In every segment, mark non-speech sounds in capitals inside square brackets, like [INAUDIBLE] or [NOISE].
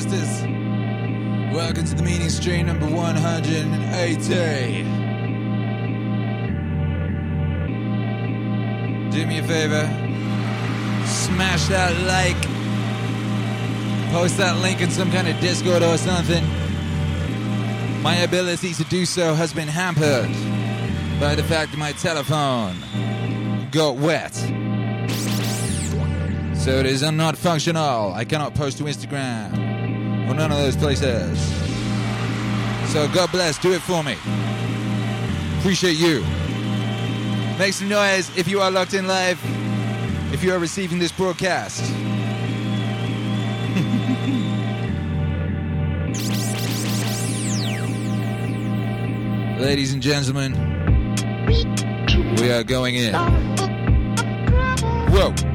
sisters. Welcome to the meaning stream number 180. Do me a favor, smash that like, post that link in some kind of Discord or something. My ability to do so has been hampered by the fact that my telephone got wet. So it is not functional. I cannot post to Instagram or none of those places. So God bless, do it for me. Appreciate you. Make some noise if you are locked in live, if you are receiving this broadcast. [LAUGHS] Ladies and gentlemen, we are going in. Whoa.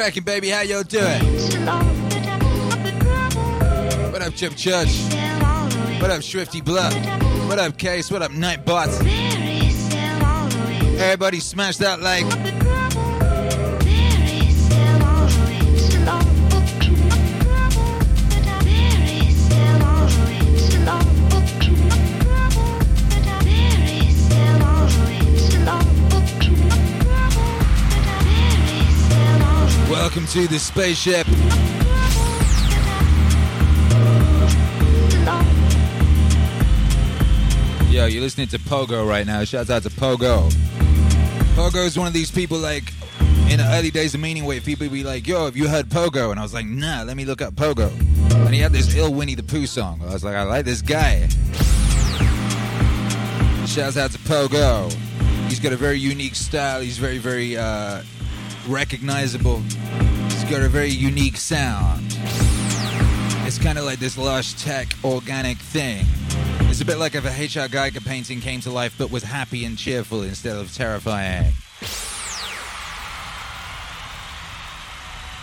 Cracking, baby? How y'all doing? What up, Chip Church? What up, Swifty Blood? What up, Case? What up, Nightbot? Everybody smash that like. Welcome to the spaceship. Yo, you're listening to Pogo right now. Shouts out to Pogo. Pogo is one of these people like in the early days of Meaning Wave, people be like, yo, have you heard Pogo? And I was like, nah, let me look up Pogo. And he had this ill Winnie the Pooh song. I was like, I like this guy. Shouts out to Pogo. He's got a very unique style. He's very, very uh, recognizable. Got a very unique sound. It's kind of like this lush tech organic thing. It's a bit like if a H.R. Giger painting came to life but was happy and cheerful instead of terrifying.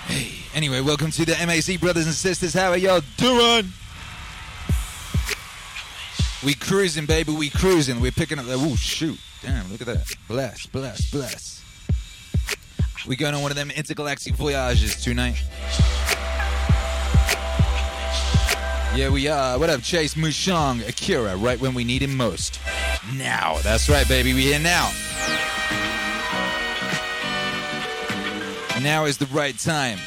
Hey, anyway, welcome to the MAZ brothers and sisters. How are y'all doing? We cruising, baby. We cruising. We're picking up the. Ooh, shoot. Damn, look at that. Bless, bless, bless. We going on one of them intergalactic voyages tonight. Yeah, we are. What up, Chase Mushong, Akira, right when we need him most. Now. That's right, baby. We here now. Now is the right time.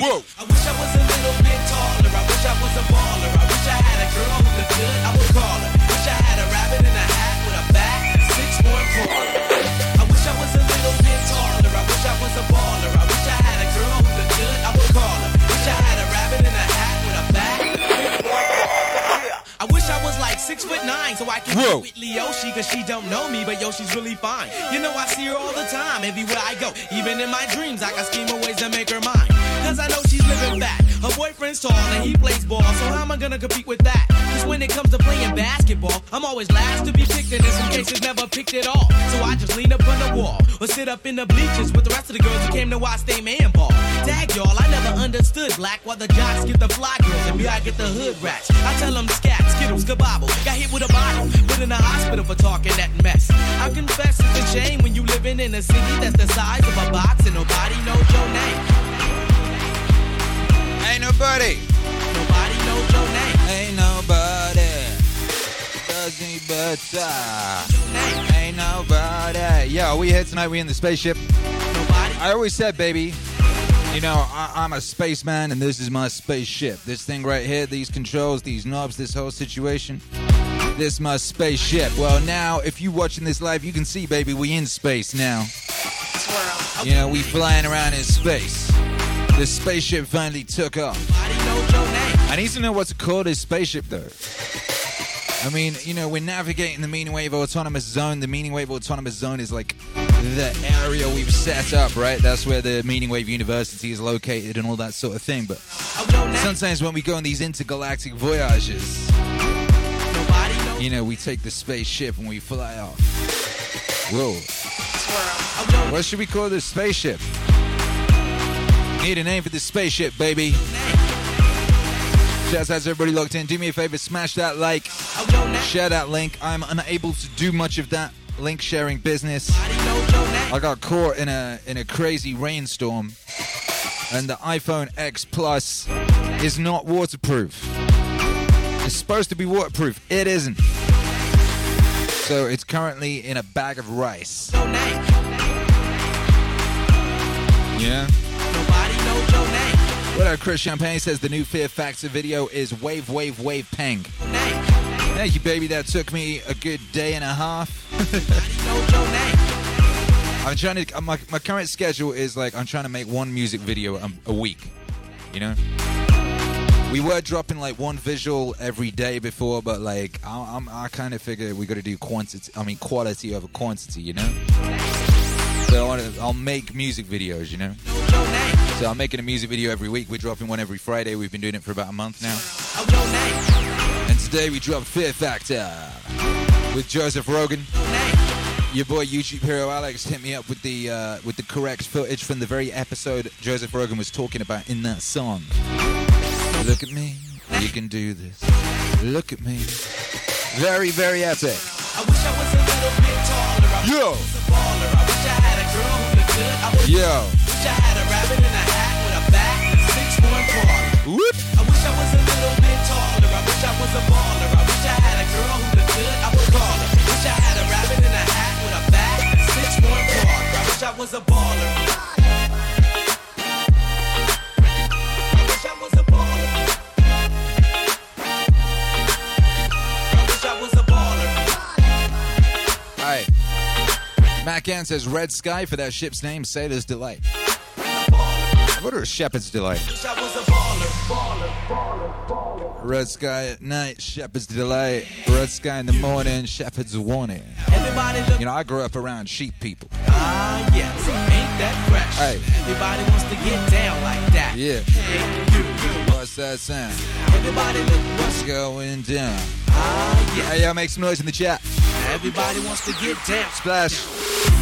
Whoa. I wish I was a little bit taller. I wish I was a baller. I wish I had a girl who looked good. I would call her. Wish I had a rabbit in a hat with a back six foot four. Foot nine so I could Whoa. with Leoshi cause she don't know me, but yo, she's really fine. You know I see her all the time, everywhere I go. Even in my dreams, I got scheme of ways to make her mine. Cause I know she's living fat. Her boyfriend's tall and he plays ball, so how am I gonna compete with that? When it comes to playing basketball, I'm always last to be picked and in some cases never picked at all. So I just lean up on the wall or sit up in the bleachers with the rest of the girls who came to watch they man ball. Tag y'all, I never understood black while the jocks get the fly girls and me I get the hood rats. I tell them scat, skittles, kabobble. Got hit with a bottle, put in the hospital for talking that mess. I I confess it's a shame when you living in a city that's the size of a box and nobody knows your name. Ain't nobody. Nobody knows your name. Ain't nobody. Does me better. Name. Ain't nobody. Yo, we here tonight. We in the spaceship. Nobody. I always said, baby, you know, I, I'm a spaceman and this is my spaceship. This thing right here, these controls, these knobs, this whole situation. This my spaceship. Well, now, if you watching this live, you can see, baby, we in space now. You know, we flying around in space. The spaceship finally took off. Nobody knows your name. I need to know what to call this spaceship, though. I mean, you know, we're navigating the meaning wave autonomous zone. The meaning wave autonomous zone is like the area we've set up, right? That's where the meaning wave university is located and all that sort of thing. But sometimes when we go on these intergalactic voyages, you know, we take the spaceship and we fly off. Whoa. What should we call this spaceship? Need a name for this spaceship, baby. Shouts out to everybody locked in. Do me a favor, smash that like, share that link. I'm unable to do much of that link sharing business. I got caught in a in a crazy rainstorm, and the iPhone X Plus is not waterproof. It's supposed to be waterproof. It isn't. So it's currently in a bag of rice. Yeah. What up, Chris Champagne says the new Fear Factor video is Wave, Wave, Wave. Name. Thank you, baby. That took me a good day and a half. [LAUGHS] I'm trying to. My, my current schedule is like I'm trying to make one music video a, a week. You know. We were dropping like one visual every day before, but like I, I'm, I kind of figure we got to do quantity. I mean quality over quantity. You know. So I wanna, I'll make music videos. You know. So I'm making a music video every week. We're dropping one every Friday. We've been doing it for about a month now. And today we dropped Fear Factor with Joseph Rogan. Your boy YouTube hero Alex hit me up with the uh, with the correct footage from the very episode Joseph Rogan was talking about in that song. Look at me, you can do this. Look at me, very very epic. I wish I was a little bit taller. I Yo. I I yo, wish I had a rabbit in a hat with a bat and six one whoop. I wish I was a little bit taller. I wish I was a baller. I wish I had a girl who looked good. I would call her. Wish I had a rabbit in a hat with a bat and six one parlor. I wish I was a baller. I wish I was a baller. I wish I was a baller. Hi. Mac Ann says Red Sky for that ship's name, Sailor's Delight. Baller. Baller. Baller. Baller. Red Sky at night, Shepherd's Delight. Red Sky in the morning, Shepherd's Warning. You know, I grew up around sheep people. Ah, yes. Ain't that fresh? Hey. Everybody wants to get down like that. Yeah. Hey, you, you. What's that sound? Everybody look what's What's going down? Ah, yes. Hey, y'all make some noise in the chat. Everybody wants to get down. Splash.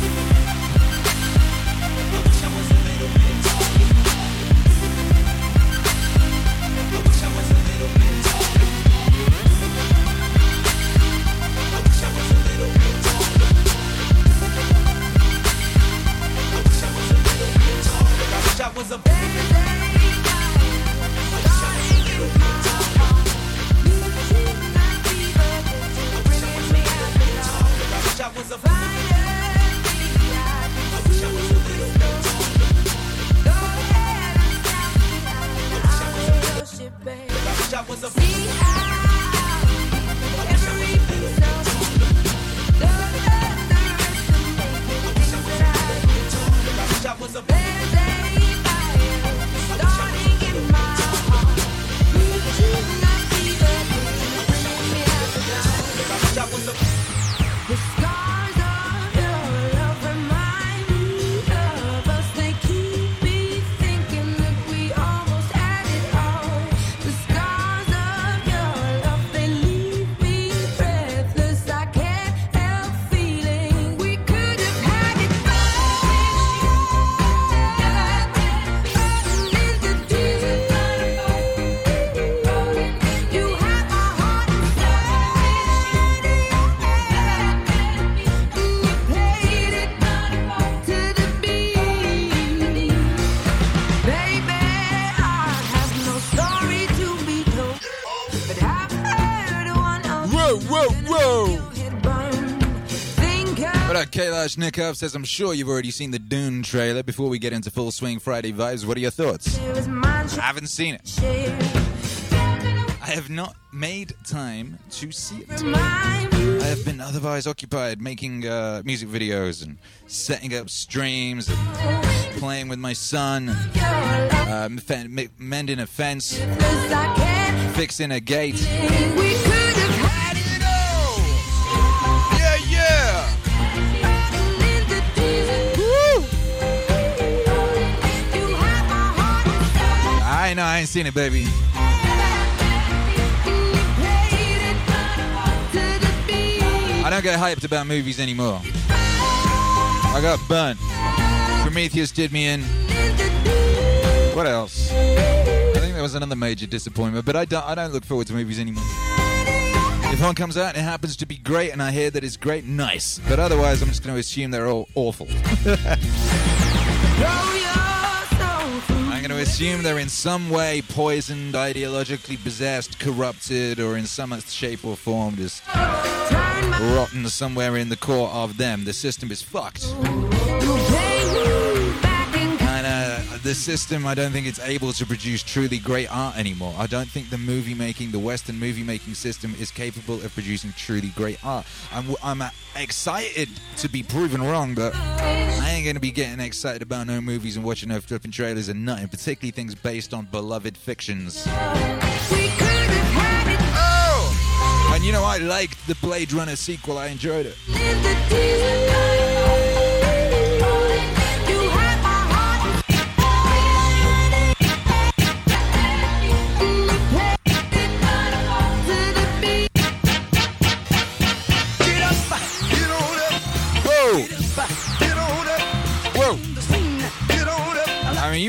What up, Nick up says, I'm sure you've already seen the Dune trailer. Before we get into full swing Friday vibes, what are your thoughts? It was mine. I haven't seen it. I have not made time to see it. I have been otherwise occupied making uh, music videos and setting up streams and playing with my son, Your love, fe- me- mending a fence, fixing a gate. Know, I ain't seen it, baby. I don't get hyped about movies anymore. I got burnt. Prometheus did me in. What else? I think there was another major disappointment, but I don't, I don't look forward to movies anymore. If one comes out and it happens to be great and I hear that it's great, nice. But otherwise, I'm just going to assume they're all awful. [LAUGHS] [LAUGHS] to assume they're in some way poisoned, ideologically possessed, corrupted, or in some shape or form just rotten somewhere in the core of them. The system is fucked. The system, I don't think it's able to produce truly great art anymore. I don't think the movie making, the Western movie making system is capable of producing truly great art. I'm, I'm uh, excited to be proven wrong, but I ain't gonna be getting excited about no movies and watching no flipping trailers and nothing, particularly things based on beloved fictions. we could have had it Oh! And you know, I liked the Blade Runner sequel. I enjoyed it.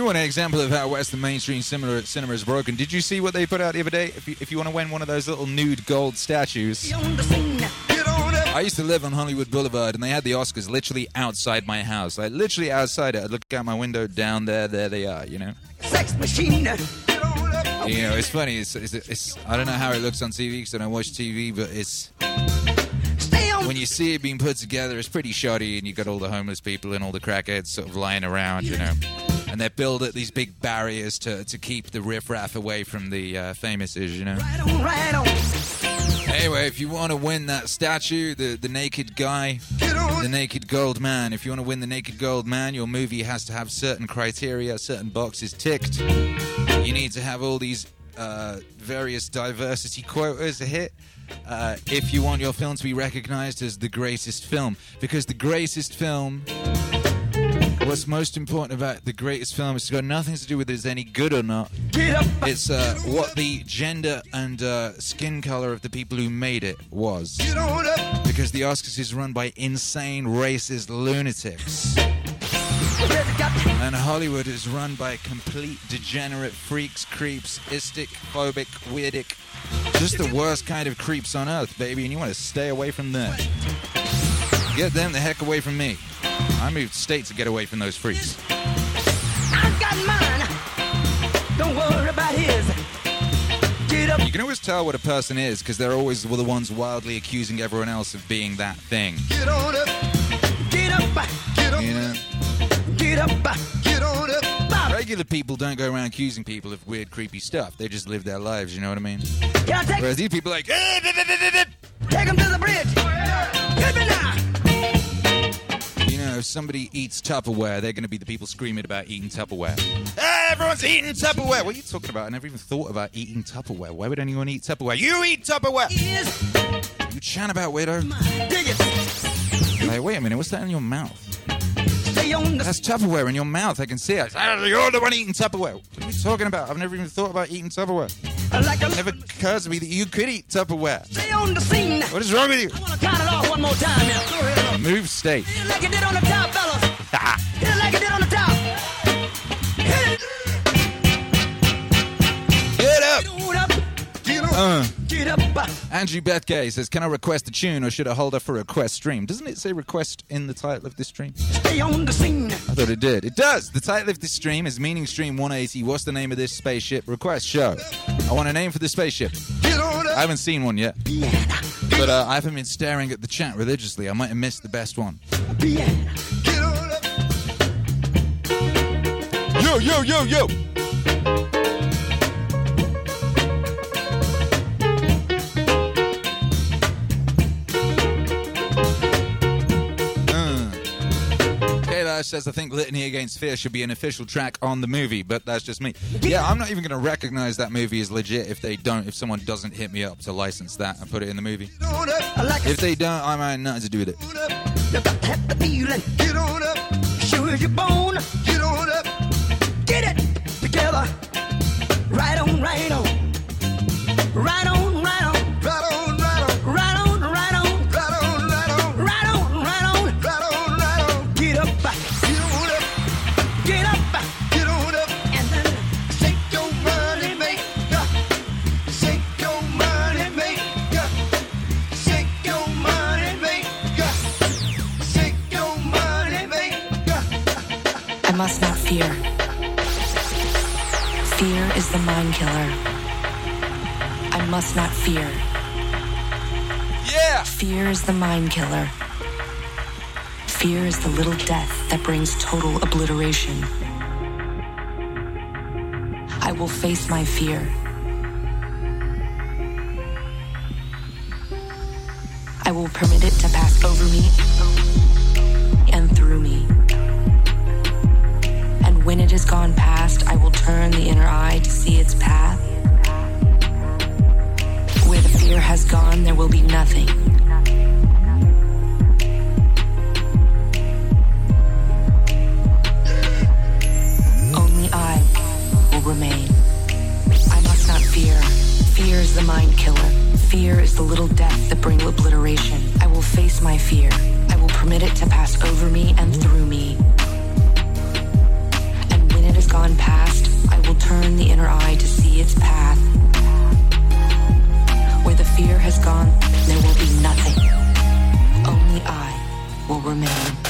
Want an example of how Western mainstream cinema, cinema is broken. Did you see what they put out the other day? If you, if you want to win one of those little nude gold statues. On the scene, get on up. I used to live on Hollywood Boulevard, and they had the Oscars literally outside my house. Like, literally outside it. I'd look out my window, down there, there they are, you know? Sex machine, get on up. You know, it's funny. It's, it's, it's I don't know how it looks on TV because I don't watch TV, but it's when you see it being put together, it's pretty shoddy, and you've got all the homeless people and all the crackheads sort of lying around, you know. And they build up these big barriers to, to keep the riffraff away from the uh, famouses, you know. Right on, right on. Anyway, if you want to win that statue, the, the naked guy, the naked gold man, if you want to win the naked gold man, your movie has to have certain criteria, certain boxes ticked. You need to have all these uh, various diversity quotas hit. Uh, if you want your film to be recognized as the greatest film, because the greatest film, what's most important about the greatest film is it's got nothing to do with is any good or not. It's uh, what the gender and uh, skin color of the people who made it was. Because the Oscars is run by insane, racist lunatics. And Hollywood is run by complete degenerate freaks, creeps, istic, phobic, weirdic. Just the worst kind of creeps on earth, baby, and you want to stay away from them. Get them the heck away from me. I moved state to get away from those freaks. I got mine. Don't worry about his. You can always tell what a person is because they're always the ones wildly accusing everyone else of being that thing. Get on up. Get up. Get up. You know? Get up. Get on up. Regular people don't go around accusing people of weird, creepy stuff. They just live their lives, you know what I mean? Can I take, Whereas these people are like, "Eh, da, da, da, da, da." take him to the bridge? Hit me now. You know, if somebody eats Tupperware, they're going to be the people screaming about eating Tupperware. Ah, everyone's eating Tupperware. What are you talking about? I never even thought about eating Tupperware. Why would anyone eat Tupperware? You eat Tupperware. Is You chan about, weirdo. dig it. Like, wait a minute, what's that in your mouth? Stay on the That's Tupperware in your mouth. I can see it. Ah, You're the one eating Tupperware. What are you talking about? I've never even thought about eating Tupperware. like a never occurs to me that you could eat Tupperware. Stay on the scene. What is wrong with you? I wanna count it off one more time now. Move state. Hit it did on the top, fellas. [LAUGHS] Hit it did on the Uh, Get Get up. Andrew Bethgay says, Can I request a tune or should I hold up for a request stream? Doesn't it say request in the title of this stream? Stay on the scene. I thought it did. It does. The title of this stream is Meaning Stream 180. What's the name of this spaceship? Request show. I want a name for the spaceship. Get on I haven't seen one yet, Piano. but uh, I haven't been staring at the chat religiously. I might have missed the best one. Piano. Get on up. Yo, yo, yo, yo. Says, I think Litany Against Fear should be an official track on the movie, but that's just me. Yeah, I'm not even going to recognize that movie as legit if they don't, if someone doesn't hit me up to license that and put it in the movie. Get on up. I like If they don't, I might have nothing to do with it. Get on up. You got to have the feeling. Get on up. Sure as you're born. Get on up. Get it together. Right on, right on. Right on, right on. Fear. Yeah! Fear is the mind killer. Fear is the little death that brings total obliteration. I will face my fear. I will permit it to pass over me and through me. And when it has gone past, I will turn the inner eye to see its path. Has gone, there will be nothing. Only I will remain. I must not fear. Fear is the mind killer. Fear is the little death that brings obliteration. I will face my fear. I will permit it to pass over me and through me. And when it has gone past, I will turn the inner eye to see its path. Has gone, there will be nothing. Only I will remain.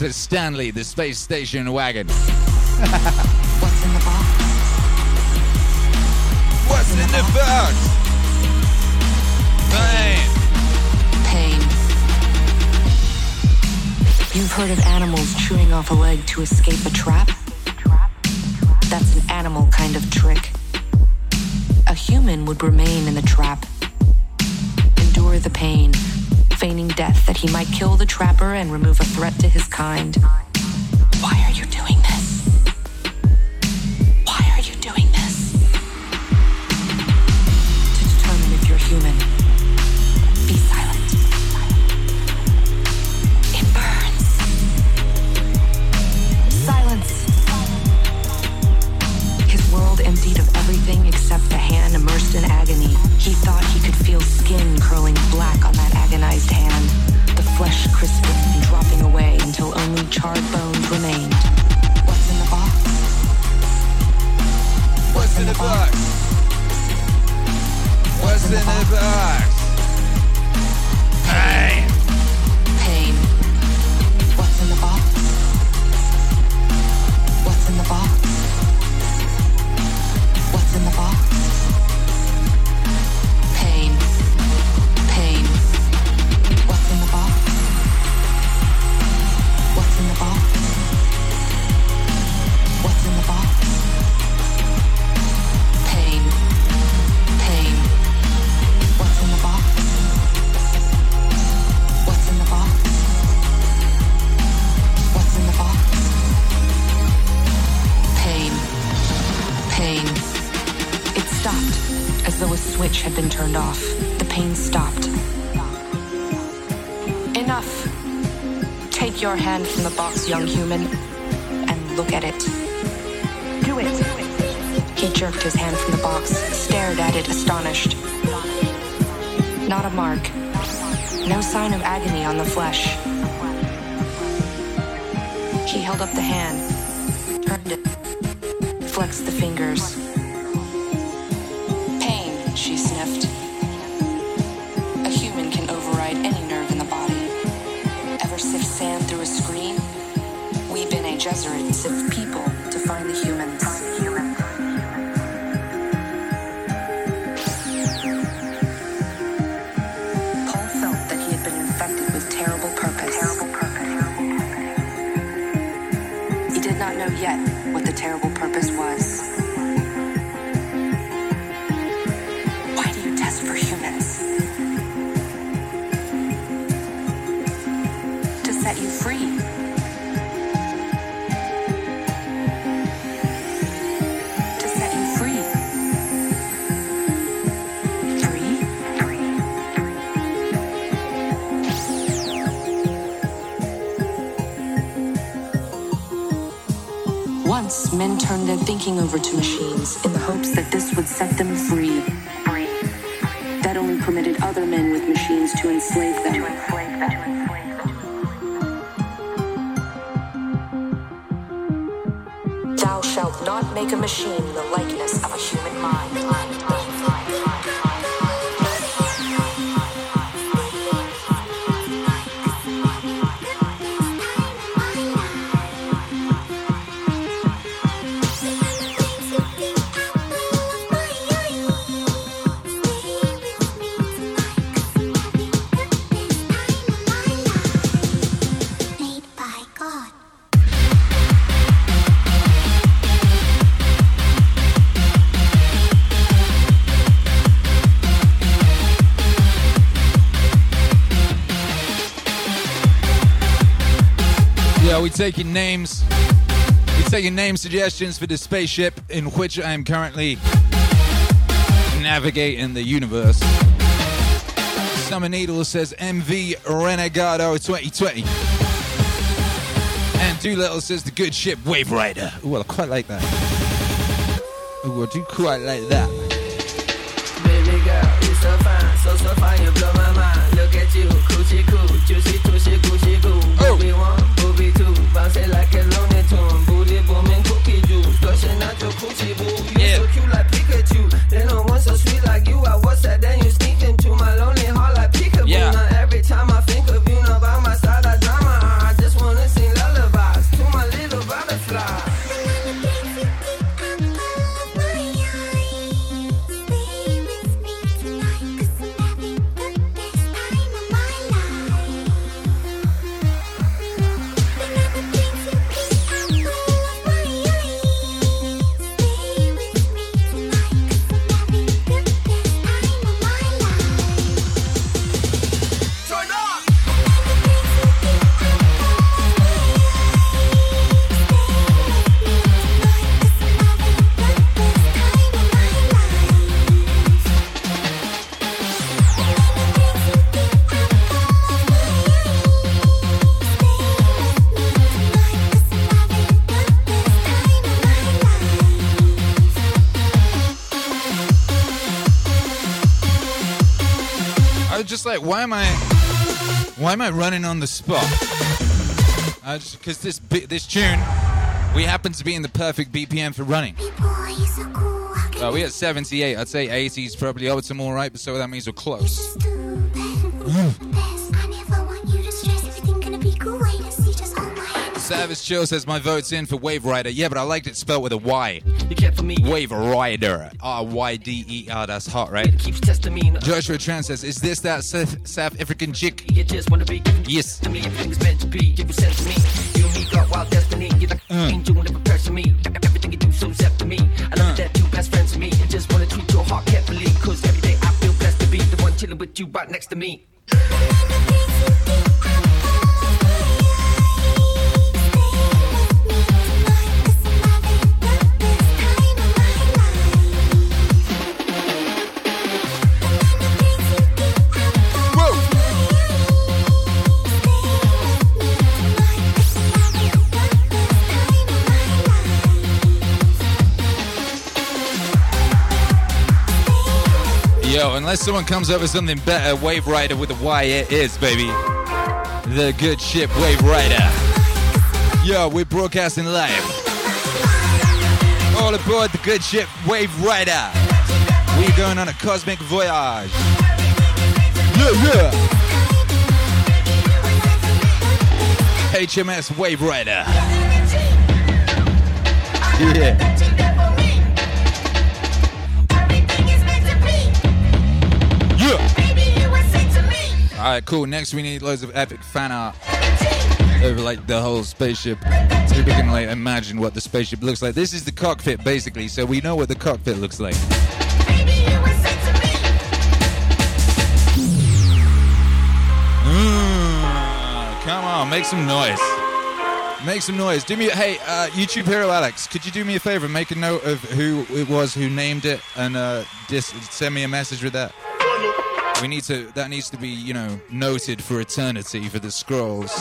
Alec Moran Stanley, the space station wagon. What's in the box? What's in the box? Pain. Pain. You've heard of animals chewing off a leg to escape a trap? That's an animal kind of trick. A human would remain in the trap, endure the pain, feigning death that he might kill the trapper and remove a threat to his kind. Enough! Take your hand from the box, young human, and look at it. Do it! He jerked his hand from the box, stared at it astonished. Not a mark. No sign of agony on the flesh. He held up the hand, turned it, flexed the fingers. We Bene Gesserit a machine taking names. We taking name suggestions for the spaceship in which I am currently navigating the universe. Summer Needle says MV Renegado 2020. And Doolittle says the good ship Wave Rider. Ooh, I quite like that. Ooh, I do quite like that. Just like, why am I, why am I running on the spot? Because this this tune, we happen to be in the perfect BPM for running. Well, we at 78. I'd say 80 is probably optimal, right? But so that means we're close. Savage Chill says my vote's in for Wave Rider. Yeah, but I liked it spelled with a Y. You care for me, Wave Rider. R Y D E R. That's hot, right? keeps testing me. Joshua Tran says, is this that South, South African chick? You just wanna be Yes. to me, everything's meant to be. Give you sense to me. You and me got wild destiny. You're Uh. an angel, never pressure me. Everything you do so zep to me. I love Uh. that you best friends to me. And just wanna treat your heart carefully. Cause every day I feel blessed to be the one chilling with you right next to me. Yo, unless someone comes up with something better, Wave Rider with a Y it is, baby. The good ship Wave Rider. Yo, we're broadcasting live. All aboard the good ship Wave Rider. We're going on a cosmic voyage. Yeah, yeah. HMS Wave Rider. Yeah. All right, cool. Next, we need loads of epic fan art over like the whole spaceship, so we can like imagine what the spaceship looks like. This is the cockpit, basically, so we know what the cockpit looks like. Mm, come on, make some noise. Make some noise. Do me, hey, uh, YouTube hero Alex, could you do me a favor? Make a note of who it was who named it, and uh, dis- send me a message with that. We need to. That needs to be, you know, noted for eternity for the scrolls.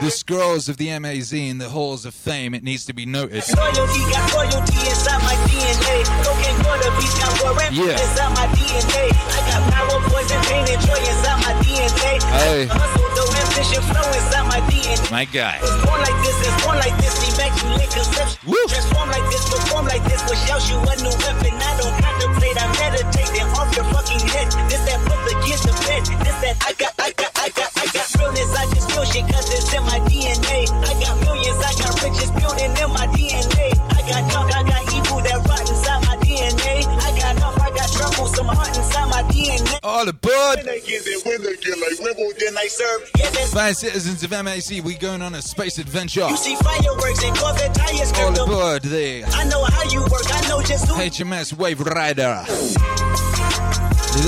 The scrolls of the MAZ in the halls of fame. It needs to be noted. Royalty got royalty inside my DNA. Cocaine quarter beast got war Yeah. inside my DNA. I got power, poison, pain, and joy inside my DNA. Hey. Hustle, though, ambition, flow inside my guy. It's born like this, it's born like this, immaculate conception. Woo. Transform like this, perform like this, which shout you a new weapon. I don't contemplate, I meditate, then off your fucking head. This that put the kids to bed. This that I got, I got, I got, I got realness. I just feel shit cause it's in my DNA. I got millions, I got riches building in my DNA. I got junk, I got evil that rot inside my DNA. I got enough, I got trouble, some heart inside my DNA. All aboard. When they get it, when they get like Wimbledon, I serve. Yeah, that's Fine citizens of MAZ, we going on a space adventure. you see fireworks and Corvette tires, All aboard the I know how you work, I know just who. HMS Wave Rider.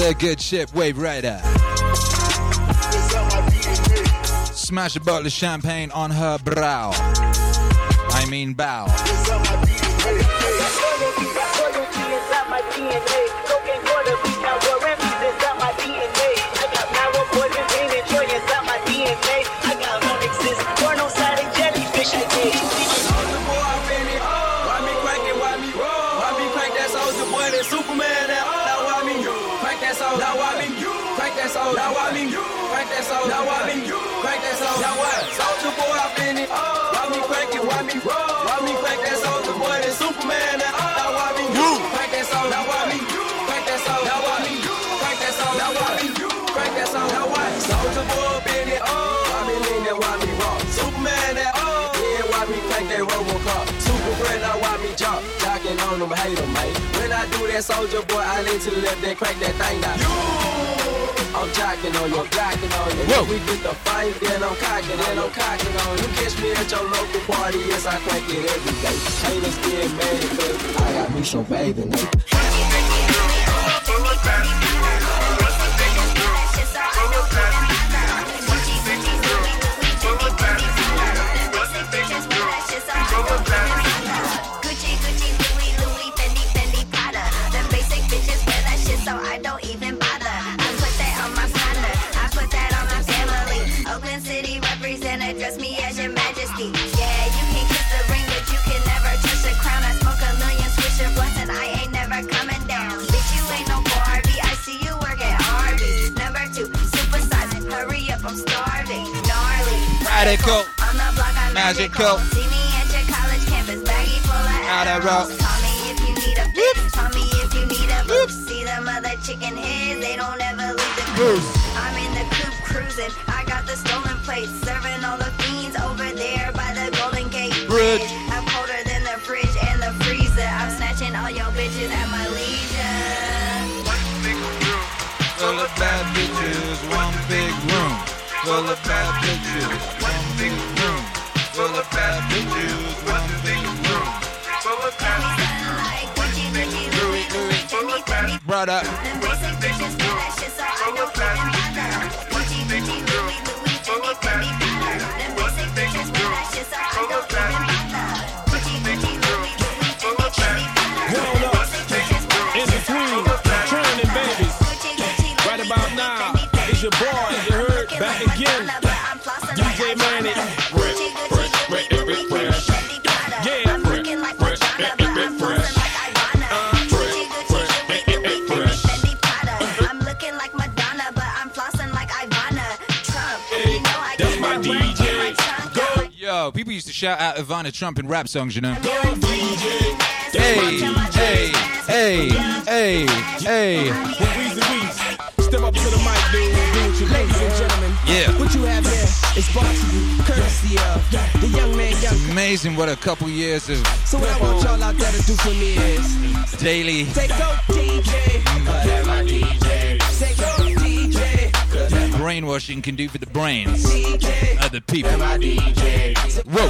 The good ship Wave Rider. Smash a bottle of champagne on her brow. I mean bow. Boy up in it. Oh. Why me crank it? Why me roll? Why me crank that soldier boy? That Superman that now why me crank that soldier? Now why me crank that soldier? Now why me crank that soldier? Now why me crank that soldier? Now what? Soldier boy up in it. Oh. Why me lean that? Why me roll? Superman that oh. yeah, why me crank that Robocop? Super friend, now why me jump? Jocking on them, hate them, mate. When I do that soldier boy, I lean to the left, crank that thing down. I'm jocking on you, I'm jocking on you. Whoa. If we get the fight, then I'm cocking, then I'm cocking on you. Catch me at your local party, yes, I crank it every day. Haters get mad because I got me some bathing Radical. The Magical. See of Adderall. Call me if you need a fix. Call me if you need a boost. See them other chicken heads, they don't ever leave the coop. I'm in the coop cruising. I got the stolen plates, serving all the fiends over there by the Golden Gate Bridge. I'm colder than the fridge and the freezer. I'm snatching all your bitches at my leisure. Full of bad bitches, one big room. Full of bad bitches, it's your boy, you heard, back again. Shout out Ivana Trump in rap songs, you know. Hey, hey, hey, hey, hey. Step up to the mic, dude. Do what you. Ladies and gentlemen, Yeah. what you have here is brought to you courtesy of the young man, young. Amazing what a couple years of So what I want y'all out there to do for me is daily say go DJ, cause my DJ. Say go DJ, brainwashing can do for the brains of the people. Whoa.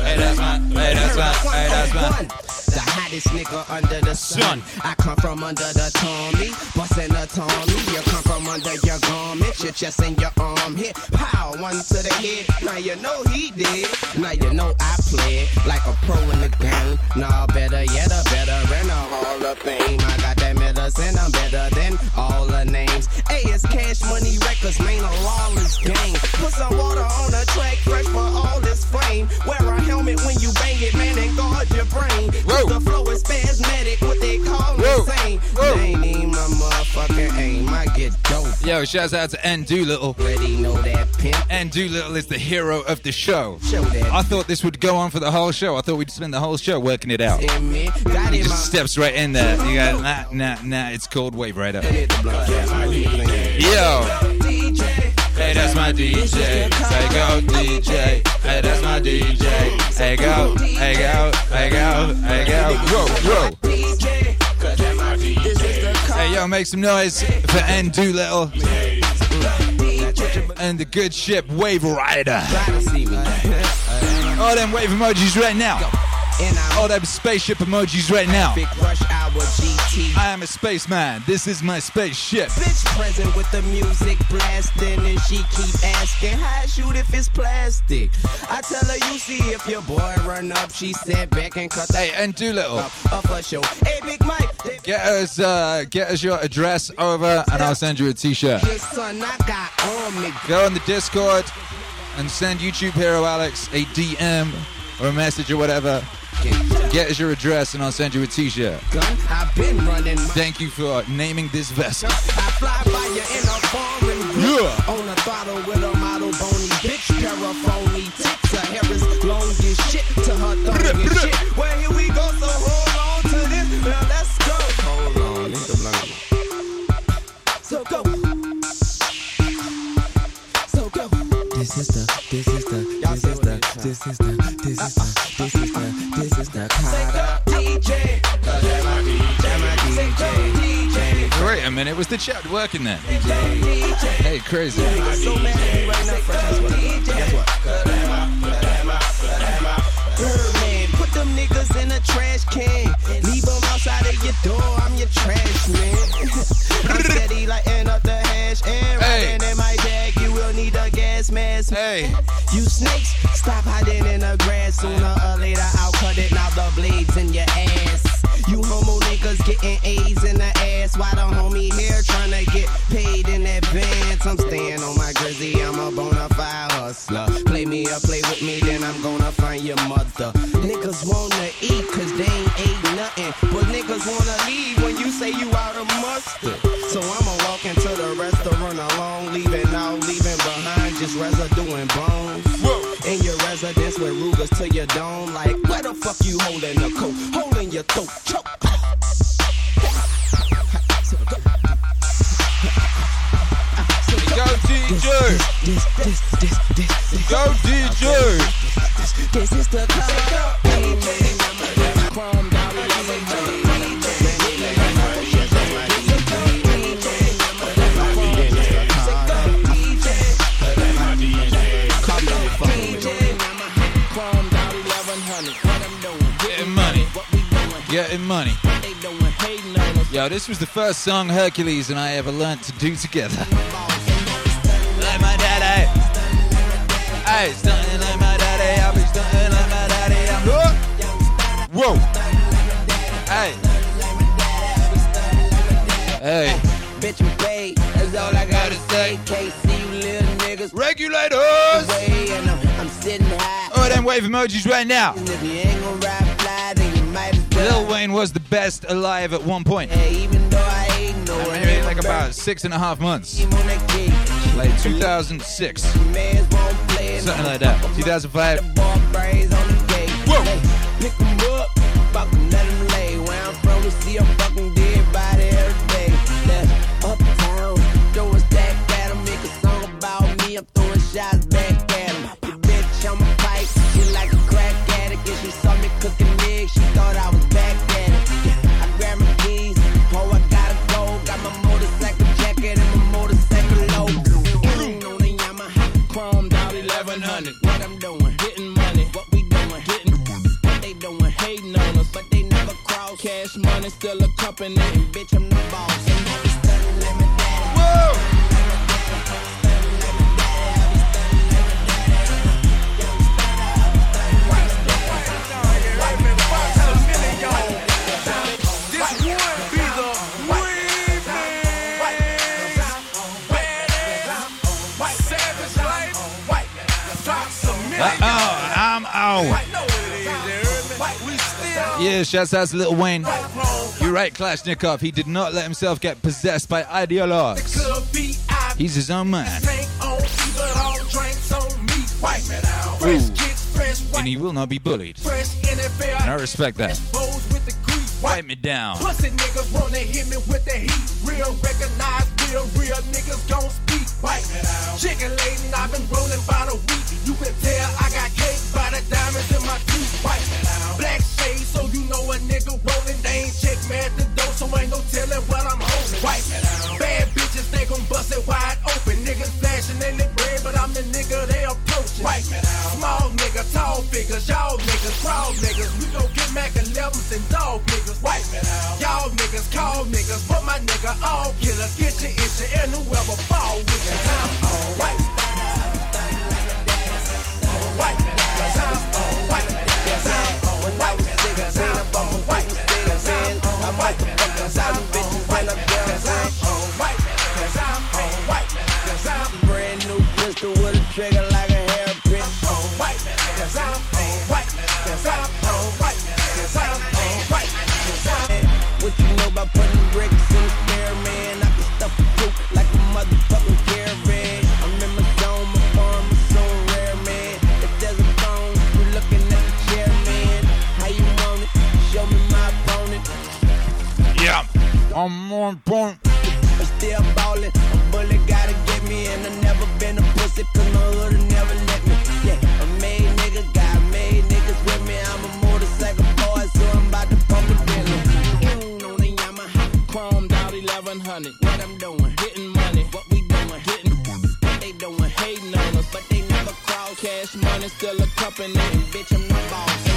Hey, that's my, hey, that's my, hey, that's my. The hottest nigga under the sun. I come from under the Tommy, bustin' a Tommy. You come from under your garment, your chest and your arm hit. Pow, one to the head. Now you know he did. Now you know I play like a pro in the game. Nah, better yet, a better in a Hall of Fame. I got that medicine, I'm better than all the names. Hey, it's Cash Money Records, man, a lawless game. Put some water on the track, fresh for all this fame. Wear a helmet when you bang it, man, and guard your brain. Whoa. The flow is spasmodic, what they call Whoa. insane. Whoa. They ain't even my motherfucking aim. I get dope. Yo, shouts out to N Doolittle. Already know that pimp. N Doolittle is the hero of the show. Show I thought this would go on for the whole show. I thought we'd spend the whole show working it out. He just steps right in there. You got nah, nah, nah. It's called Wave Rider. Yo. Hey, that's my DJ. Say go, DJ. Hey, that's my DJ. Hey, go, hey, go, hey, go, hey, go. Whoa, whoa. DJ. This is the call. Hey, yo, make some noise for N Doolittle and the good ship Wave Rider. Try to see me. All them wave emojis right now. And I'm All them spaceship emojis right now. rush hour GT. I am a spaceman. This is my spaceship. Bitch present with the music blasting and she keep asking how I shoot if it's plastic. I tell her you see if your boy run up, she sat back and cut Hey, and Doolittle, up her show. Hey Big Mike, get us, uh, get us your address over, and I'll send you a T-shirt. this son I got on me. Go on the Discord and send YouTube Hero Alex a DM or a message or whatever. Get us your address, and I'll send you a T-shirt. Gun, I've been running my Thank you for naming this vessel. I fly by you in a foreign. Yeah. On a throttle with a model bony bitch, paraphony tits. Her hair is long as shit to her thong and shit. Well, here we go, so hold on to this. Now let's go. Hold on, leave the blunt. So go. So go. This is the, this is the, this is the, this is the, this is the, this is the, this is the Say DJ. Say go, DJ. Wait a minute, was the chat working then? Hey, crazy. So mad at me right now, fresh. Guess what? Birdman, put them niggas in a trash can. Leave them outside of your door. I'm your trash man. I'm steady lighting up the hash and Hey. in my bag. You will need a gas mask. Hey, You snakes, stop hiding in the grass. Sooner or later, I'll cut it. Now the blades in your ass. You homo niggas getting A's in the ass. Why the homie here trying to get paid in advance? I'm staying on my grizzly. I'm a bona fide hustler. Play me or play with me, then I'm gonna find your mother. Niggas wanna eat cause they ain't ate nothing. But niggas wanna leave when you say you out of mustard. Residence to your dome, like where the fuck you holding the coat? Holding your throat, choke. go DJ, This, this, this, this, this, go DJ. this is the color. Getting money. Yo, this was the first song Hercules and I ever learned to do together. Like my daddy. Stunting like my daddy. I'll be stunting like my daddy. I'm Whoa. Hey. Hey. Bitch, we paid. That's all I gotta say. Can't you little niggas. Regulators. Way, and I'm, I'm sitting high. Oh, them wave emojis right now. Lil Wayne was the best alive at one point. Yeah, even though I ain't no I like about six and a half months. on that gate. Like 2006. Mans won't play it Something like that. 2005. Bar Cash still a company, and bitch I'm the boss. And I be stunning like my daddy. Uh-oh, I'm out. Yeah, shouts out to Little Wayne. You're right, Kalashnikov. He did not let himself get possessed by ideologues. He's his own man. Ooh. And he will not be bullied. And I respect that. Wipe me down. Pussy niggas wanna hit me with the heat. Real recognize real, real niggas gon' speak. White chicken laden, I've been rolling by the week. You can tell I got ain't no telling what I'm holding. White bad bitches, they gon' bust it wide open. Niggas flashing in the bread, but I'm the nigga they approaching. White small nigga, tall figures, y'all niggas, proud niggas. We gon' get Mac 11s and dog niggas. White y'all niggas, call niggas, but my nigga all killer. Get your issue and whoever fall with you. Time on white. White, time on white. Time on white. Time on white. I'm white. Time bitches when I'm on white. Time on white. Time Brand new pistol with a trigger I'm more important. I'm still ballin'. A bullet gotta get me, and I never been a pussy, cause my hood never let me. Yeah, a made nigga, got made niggas with me. I'm a motorcycle boy, so I'm about to pump the Bentley. Mm, on the Yamaha, chromed out 1100. What I'm doing, getting money. What we doing, getting what they doing, hating on us, but they never cross. Cash money still a company, and bitch I'm the boss.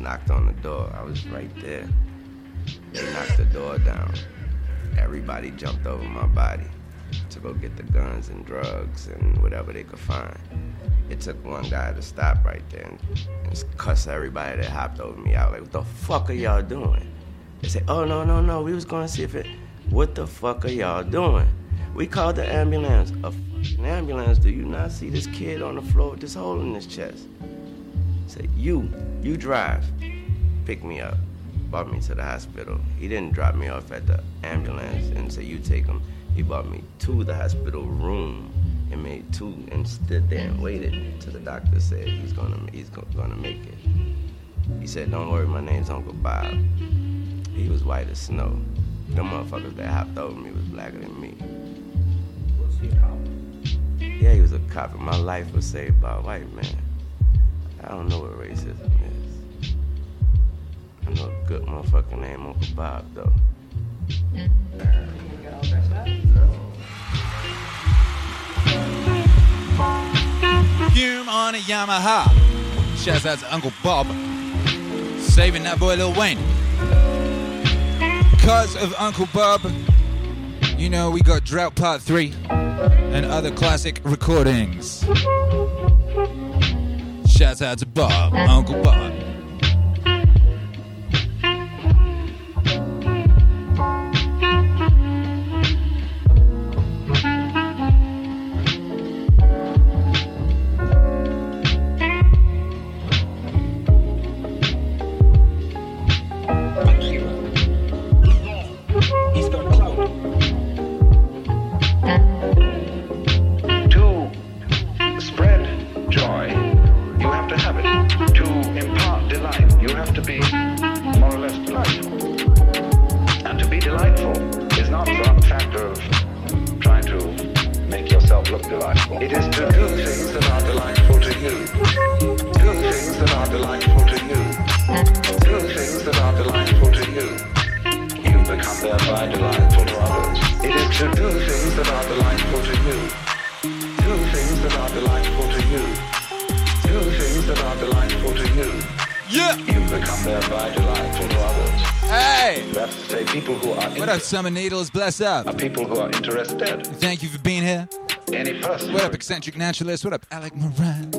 Knocked on the door. I was right there. They knocked the door down. Everybody jumped over my body to go get the guns and drugs and whatever they could find. It took one guy to stop right there and, cuss everybody that hopped over me out. Like, what the fuck are y'all doing? They said, oh, no, no, no. We was going to see if it. What the fuck are y'all doing? We called the ambulance. A fucking ambulance. Do you not see this kid on the floor with this hole in his chest? Said, you, you drive. Pick me up. Brought me to the hospital. He didn't drop me off at the ambulance and say, you take him. He brought me to the hospital room and made two and stood there and waited till the doctor said he's gonna he's gonna make it. He said, "Don't worry, my name's Uncle Bob." He was white as snow. The motherfuckers that hopped over me was blacker than me. Yeah, he was a cop, and my life was saved by a white man. I don't know what racism is. I know a good motherfucker named Uncle Bob, though. Fume on a Yamaha. Shouts out to Uncle Bob. Saving that boy Lil Wayne. Because of Uncle Bob, you know, we got Drought Part 3 and other classic recordings. Shouts out to Bob, Uncle Bob. Are What up, Summer Needles? Bless up. are people who are interested. Thank you for being here. Any person. What up, Eccentric Naturalist? What up, Alec Moran?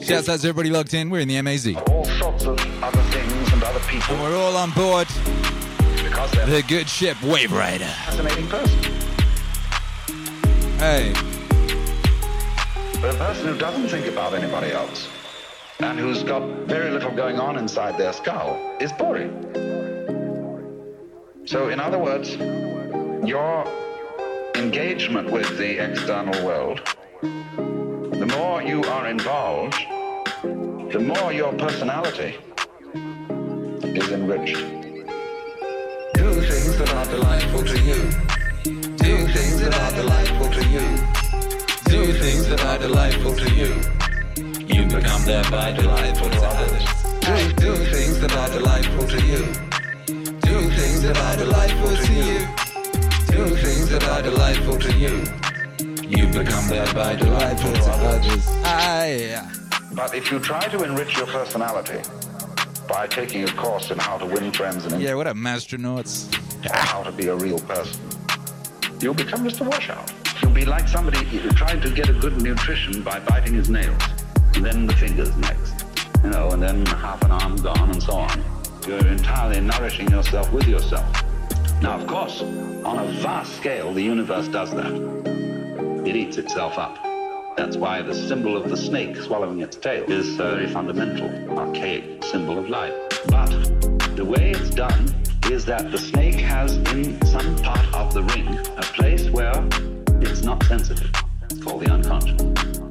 Shouts out to everybody logged in. We're in the MAZ. All sorts of other things and other people. And we're all on board. Because they're The good ship, Wave Rider. fascinating person. Hey, But a person who doesn't think about anybody else and who's got very little going on inside their skull is boring. So, in other words, your engagement with the external world, the more you are involved, the more your personality is enriched. Do things that are delightful to you. Do things that are delightful to you. Do things that are delightful to you. You become thereby delightful to others. Do, do things that are delightful to you. Do things that are delightful to you. Do things that are delightful to you. You become thereby delightful to others. Aye. But if you try to enrich your personality by taking a course in how to win friends and Yeah, what up, Mastronauts? how to be a real person, you'll become just a washout. You'll be like somebody trying to get a good nutrition by biting his nails, and then the fingers next, you know, and then half an arm gone, and so on. You're entirely nourishing yourself with yourself. Now, of course, on a vast scale, the universe does that. It eats itself up. That's why the symbol of the snake swallowing its tail is a very fundamental, archaic symbol of life. But the way it's done is that the snake has in some part of the ring a place where it's not sensitive. It's called the unconscious.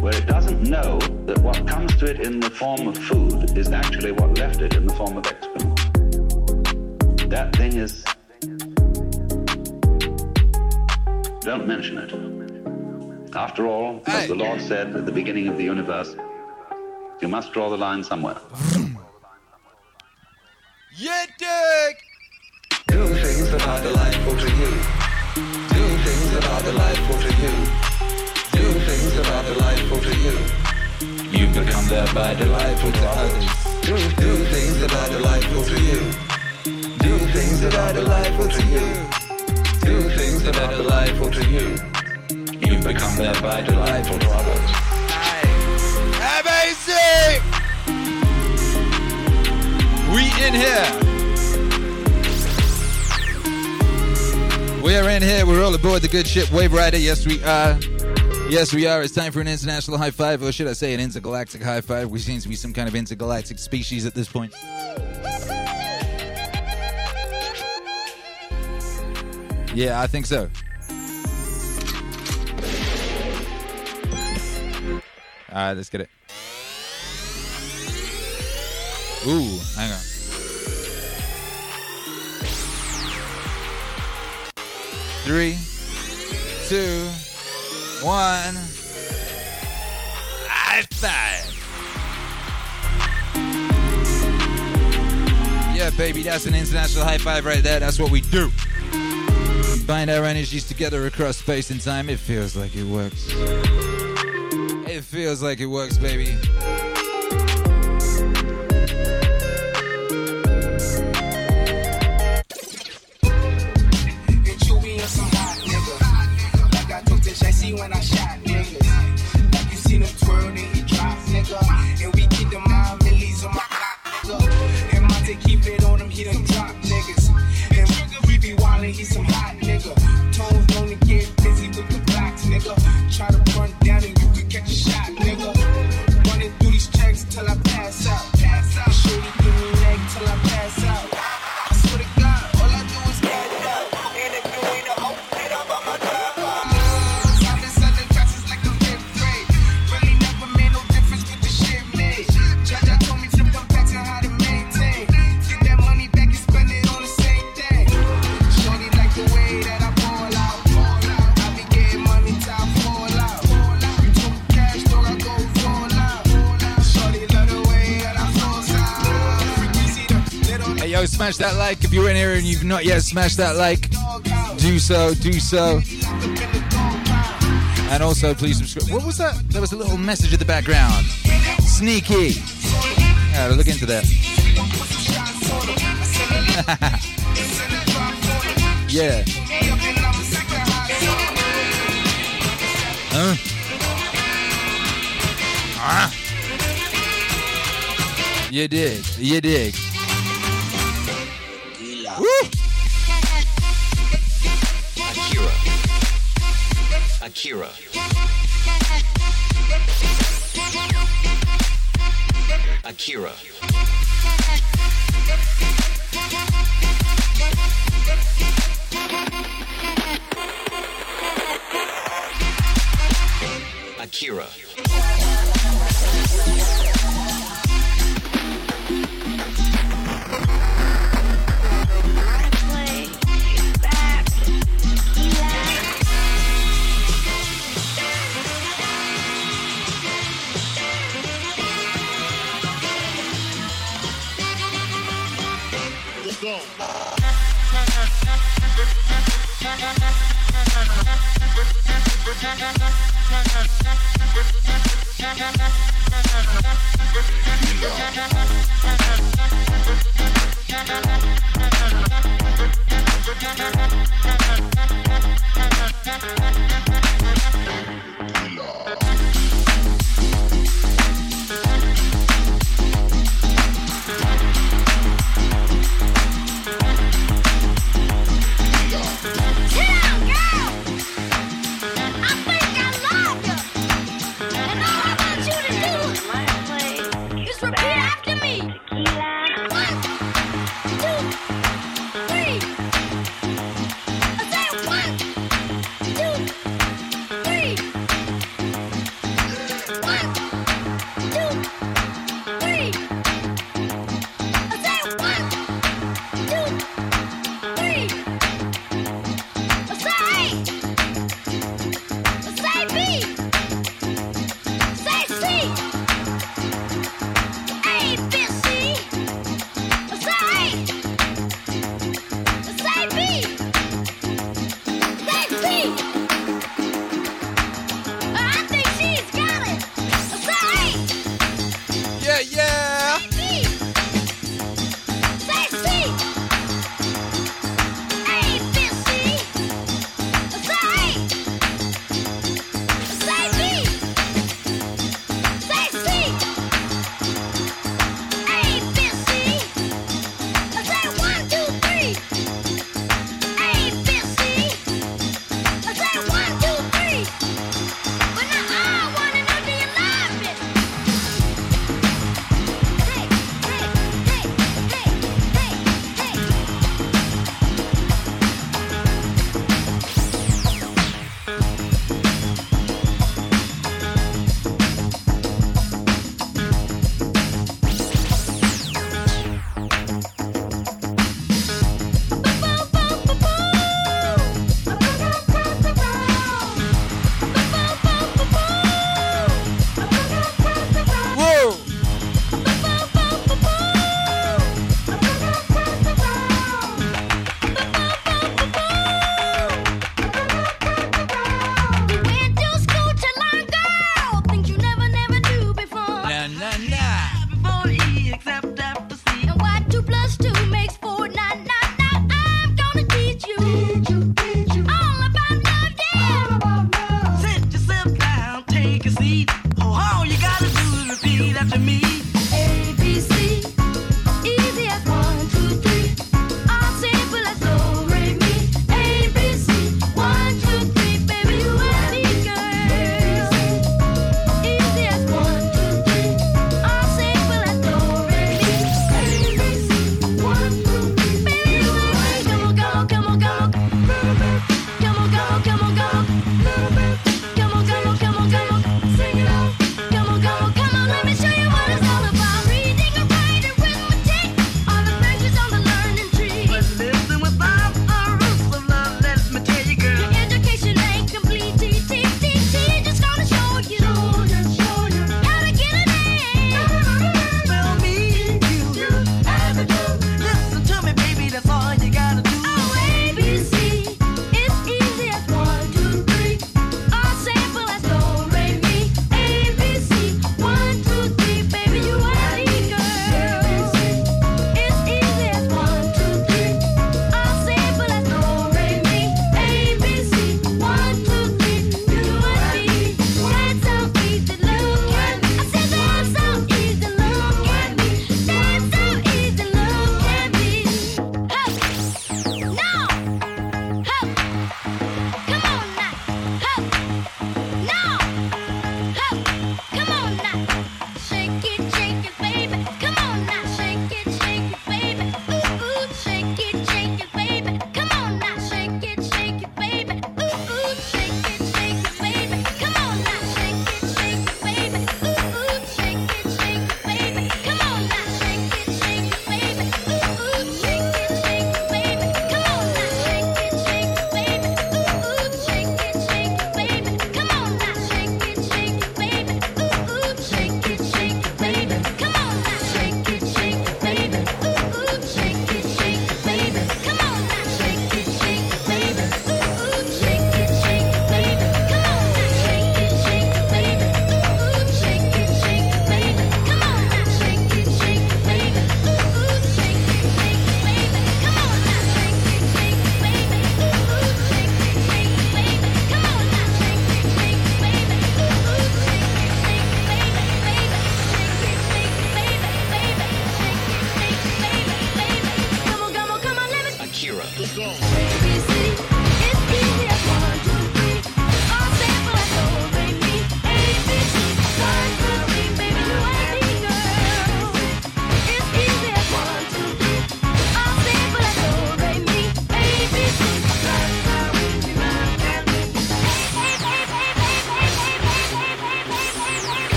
Where it doesn't know that what comes to it in the form of food is actually what left it in the form of excrement. That thing is. Don't mention it. After all, as the Lord said at the beginning of the universe, you must draw the line somewhere. Yeah, dig! Do things that are delightful to you. Do things that are delightful to you. Delightful to you. You become thereby delightful to others. Do, do things that are delightful to you. Do things that are delightful to you. Do things that are delightful to you. You become thereby delightful to others. Amazing! We in here. We are in here. We're all aboard the good ship Wave Rider. Yes, we are. Yes, we are. It's time for an international high five, or should I say an intergalactic high five? We seem to be some kind of intergalactic species at this point. Yeah, I think so. All right, let's get it. Ooh, hang on. Three, two, one high five. Yeah, baby, that's an international high five right there. That's what we do. Bind our energies together across space and time. It feels like it works. It feels like it works, baby. see when I shot nigga. You seen him twirl and he drops, nigga. And we like. If you're in here and you've not yet smashed that like, do so, do so. And also, please subscribe. What was that? There was a little message in the background. Sneaky. Yeah, look into that. [LAUGHS] yeah. Huh? Ah. You dig. You dig. Akira. Akira.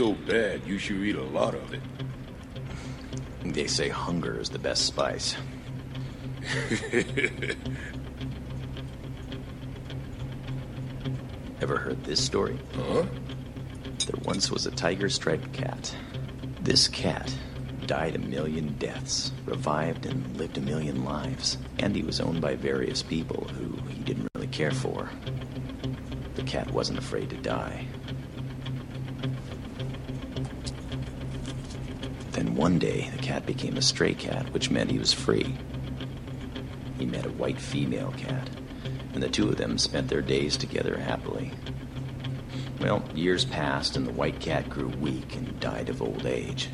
So bad, you should eat a lot of it. They say hunger is the best spice. [LAUGHS] Ever heard this story? Huh? There once was a tiger striped cat. This cat died a million deaths, revived and lived a million lives, and he was owned by various people who he didn't really care for. The cat wasn't afraid to die. One day, the cat became a stray cat, which meant he was free. He met a white female cat, and the two of them spent their days together happily. Well, years passed, and the white cat grew weak and died of old age.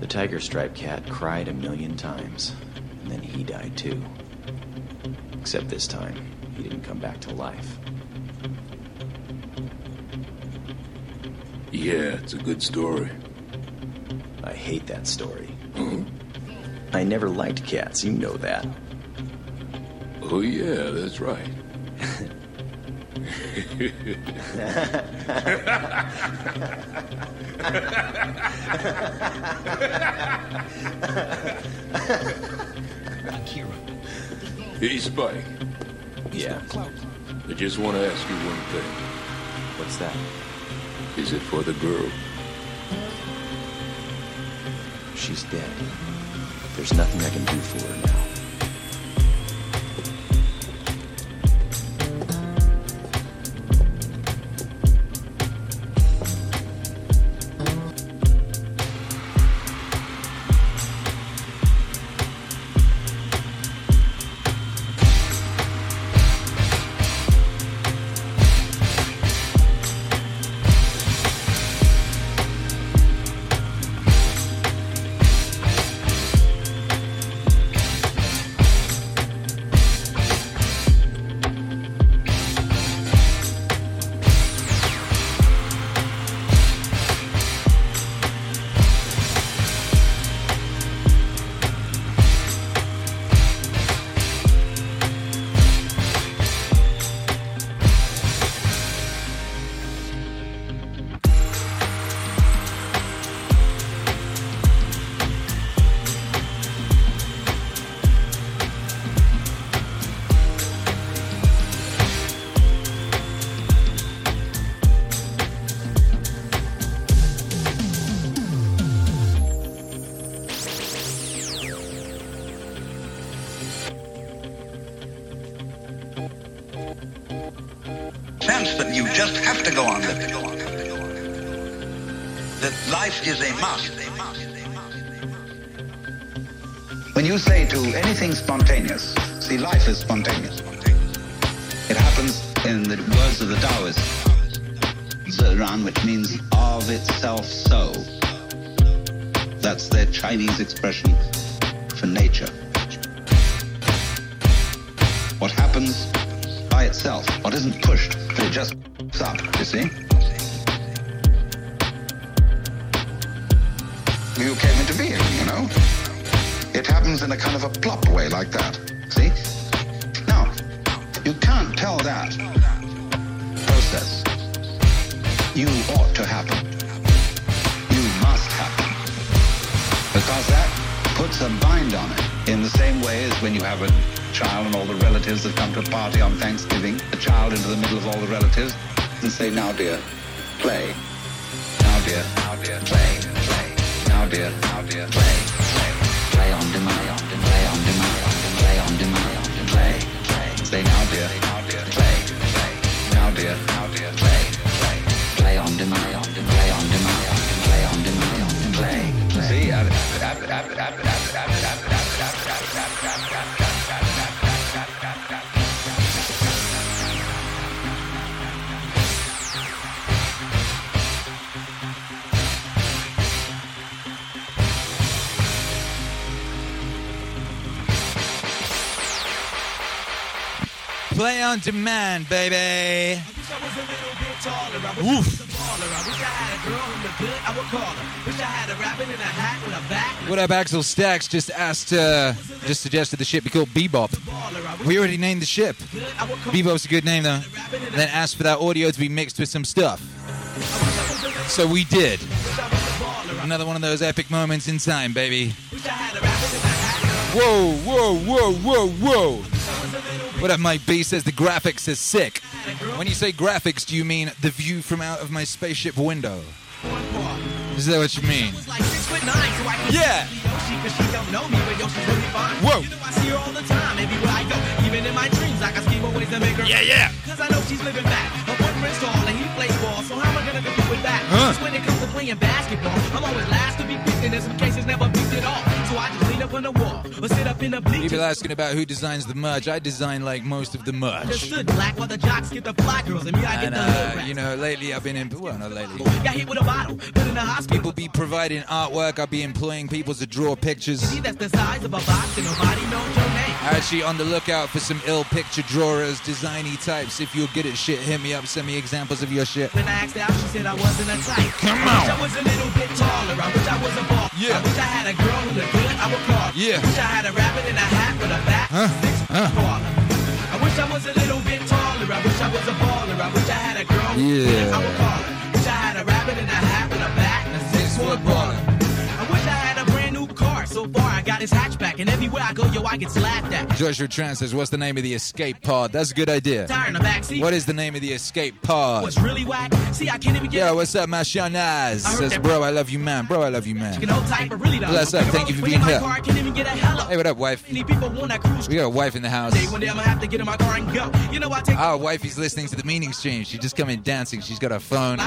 The tiger striped cat cried a million times, and then he died too. Except this time, he didn't come back to life. Yeah, it's a good story. I hate that story. I never liked cats, you know that. Oh, yeah, that's right. [LAUGHS] Akira. Hey, Spike. Yeah. I just want to ask you one thing. What's that? Is it for the girl? She's dead. There's nothing I can do for her now. Is a must. When you say to anything spontaneous, see, life is spontaneous. It happens in the words of the Taoists, Ziran, which means of itself so. That's their Chinese expression for nature. What happens by itself, what isn't pushed, a kind of a plop way like that. See? Now, you can't tell that process. You ought to happen. You must happen. Because that puts a bind on it in the same way as when you have a child and all the relatives have come to a party on Thanksgiving, the child into the middle of all the relatives and say, now dear, play. Now dear, now dear, play, play. Now dear, now dear, play, play. Play on demand, Play on demand, baby. Oof. What up, Axel Stacks? Just asked, uh, just suggested the ship be called Bebop. We already named the ship. Bebop's a good name, though. And then asked for that audio to be mixed with some stuff. So we did. Another one of those epic moments in time, baby. Whoa, whoa, whoa, whoa, whoa. What up, Mike B says the graphics is sick. When you say graphics, do you mean the view from out of my spaceship window? Is that what you mean? Yeah. Whoa. Yeah, yeah. Cause I know she's living back. Her boyfriend's tall and he plays ball, so how am I gonna compete with that? Huh. Just when it comes to playing basketball, I'm always last to be picked, and in some cases never picked at all. On the wall or sit up in the bleachers. People asking about who designs the merch. I design like most of the merch. Understood black while the jocks get the fly girls, and me I get And the uh, you know, lately I've been in. Well, not lately. Got hit with a bottle, put in the hospital. People be providing artwork. I'll be employing people to draw pictures. See, that's the size of a box, and nobody knows your name. Actually, on the lookout for some ill picture drawers, designy types. If you're good at shit, hit me up. Send me examples of your shit. When I asked out, she said I wasn't a type. Come I wish on. I was a little bit taller. I wish I was a ball. Yeah. I wish I had a girl who looked good. I. Yeah. Wish I had a rabbit in a hat with a bat. Huh? Six? I wish I was a little bit taller. I wish I was a baller. I Yeah. Wish I had a rabbit in a hat with a bat and a six foot baller. So far, I got his hatchback, and everywhere I go, yo, I get laughed at. Joshua Tran says, "What's the name of the escape pod?" That's a good idea. Tire in the backseat. What is the name of the escape pod? What's really whack? See, I can't even get Yo, what's up, Mashanaz? I Says, bro, I love you, man. Bro, I love you, man. You know, type, but really don't. Bless up. Thank you for being here. car, I can't even get a hello. Hey, what up, wife? Any people want that cruise We got a wife in the house. day? One day I'm gonna have to get in my car and go. You know, I take Our wifey's listening to the meaning stream. She just come in dancing. She's got her phone.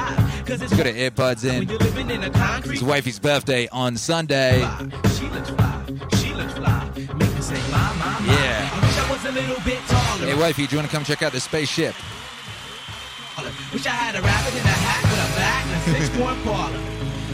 She's got her earbuds in. when you're living in a concrete. It's wifey's birthday on Sunday. She looks fly. She looks fly. Make me say, my, my, my. Yeah. I wish I was a little bit taller. Hey, wifey, do you want to come check out the spaceship? Wish I had a rabbit in a hat with a bat and a six-point parlor.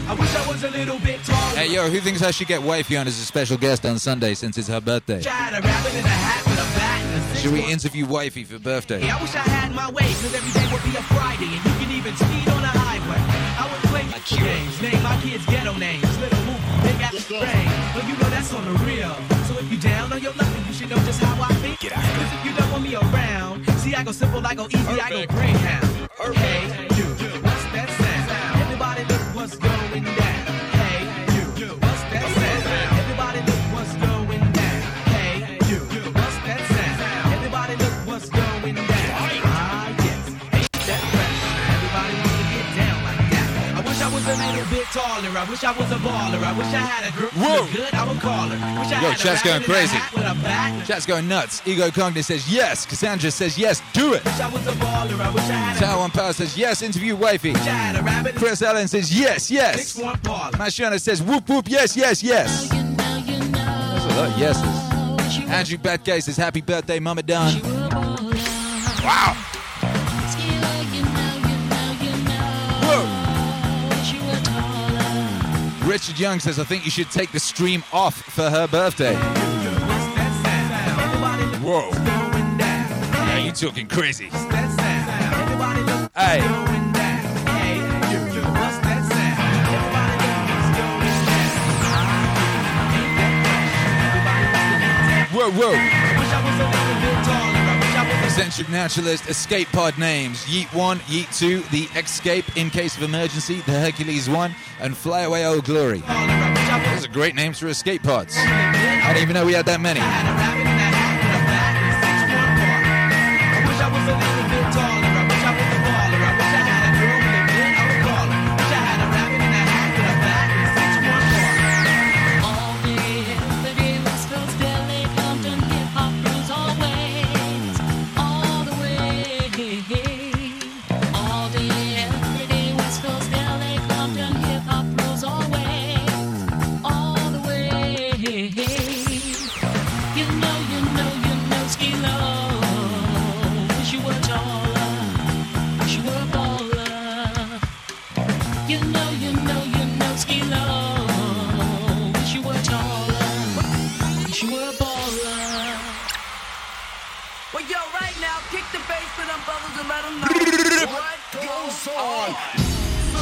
I wish I was a little bit taller. Hey, yo, who thinks I should get wifey on as a special guest on Sunday since it's her birthday? Wish I had a rabbit in a hat with a bat and a six-point Should we interview wifey for birthday? Hey, I wish I had my way, cause every day would be a Friday, and you can even speed on the highway. I would play games, name my kids ghetto names, little move, big ass brain. But you know that's on the real. So if you down on your luck, you should know just how I feel. Get out. Cause if you don't want me around, see I go simple, I go easy, I go Greyhound. Hey, you, taller. I wish I was a baller. I wish I had a girl who looked good. I would call her. Wish I Yo, had a chat's going rabbit in a crazy. hat with a bat. Chat's going nuts. Ego Cognitive says yes. Cassandra says yes. Do it. Wish I was a baller. I wish I had a Tower One Power says yes. Interview wifey. Wish I had a rabbit. Chris Allen says yes, yes. Six one. Mashana says whoop whoop yes, yes, yes. That's a lot of yeses. Andrew Batgay says happy birthday, Mama Don. Wow. Richard Young says, I think you should take the stream off for her birthday. Whoa. Now you talking crazy. Hey. Whoa, whoa. Eccentric naturalist, escape pod names Yeet 1, Yeet 2, the Escape in case of emergency, the Hercules 1, and Fly Away Old Glory. Those are great names for escape pods. I didn't even know we had that many.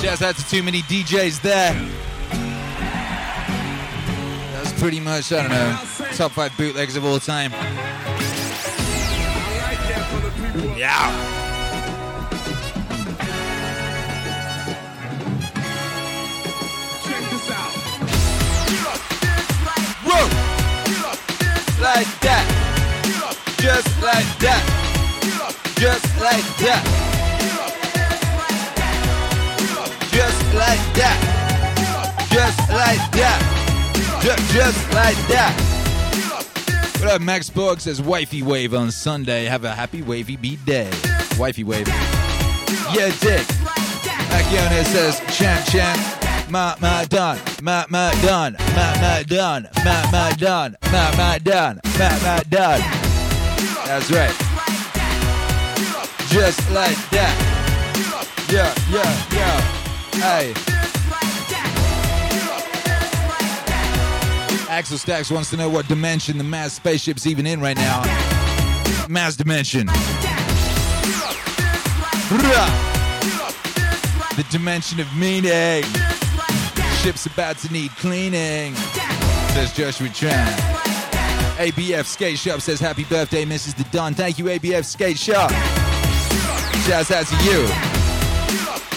Shouts out to too many DJs there. That's pretty much, I don't know, top five bootlegs of all time. Yeah. Check this Like that. Just like that. Just like that. Like that. Just like that. Just, just like that. What up, Max Borg says wifey wave on Sunday. Have a happy wavy beat day. Wifey wave. Yeah, dick. Akione says chant chant. Ma ma done. Ma ma done. Ma ma done. Ma ma done. Ma ma done. Ma ma done. That's right. Just like that. Yeah, yeah, yeah. Hey. Axel Stacks wants to know what dimension the Maz spaceship's even in right now. Maz dimension. The dimension of meaning. Ship's about to need cleaning. Says Joshua Tran. ABF Skate Shop says happy birthday, Mrs. The Don. Thank you, ABF Skate Shop. Shouts out to you.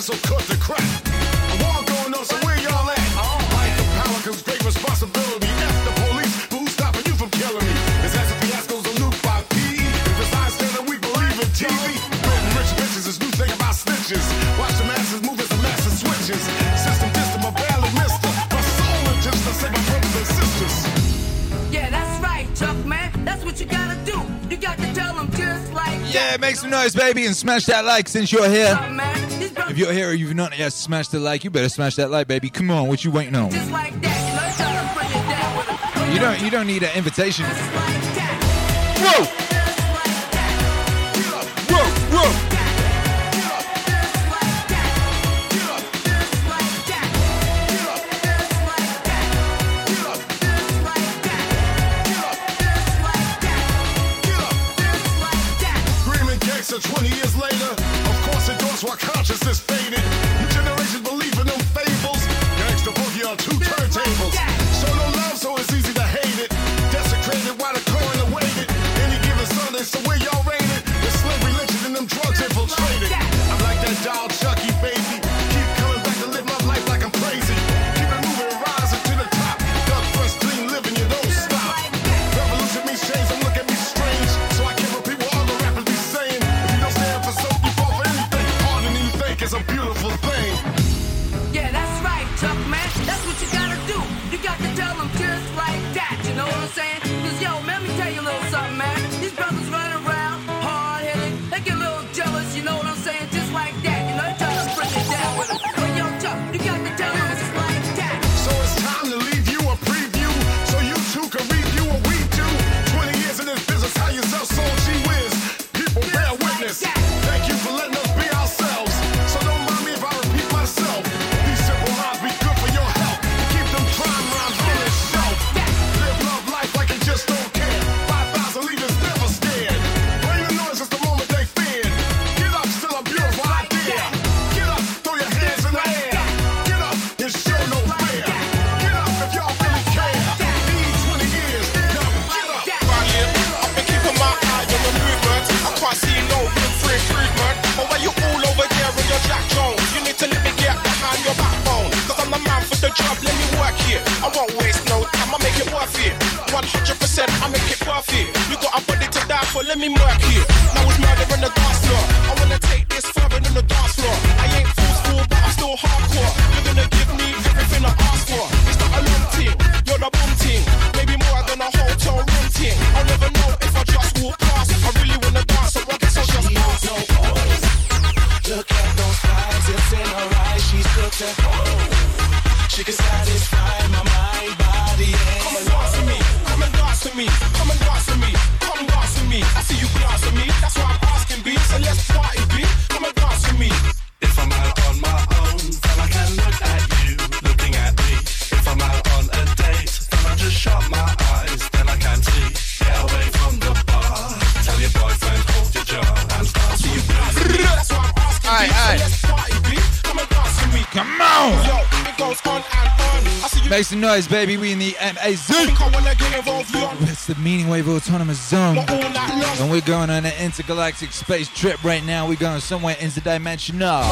since I'm cut the crap. I wanna go and know, so where y'all at? Like the power cause great responsibility. F the police, who's stopping you from killing me? It's as if fiasco's a loop by P. If it's I stand that we believe in TV. Written rich bitches, this new thing about snitches. Watch the masses move as the masses switches. System system, I barely missed her. My soul just to save my brothers and sisters. Yeah, that's right, Chuck, man. That's what you gotta do. You got to tell them just like Yeah, make some noise, baby, and smash that like since you're here. If you're here, you've not yet smashed the like. You better smash that like, baby. Come on, what you waiting on? Like that, you, you don't. You don't need an invitation. Whoa. Make some noise, baby. We in the MAZ. That's the Meaning Wave Autonomous Zone. And we're going on an intergalactic space trip right now. We're going somewhere interdimensional.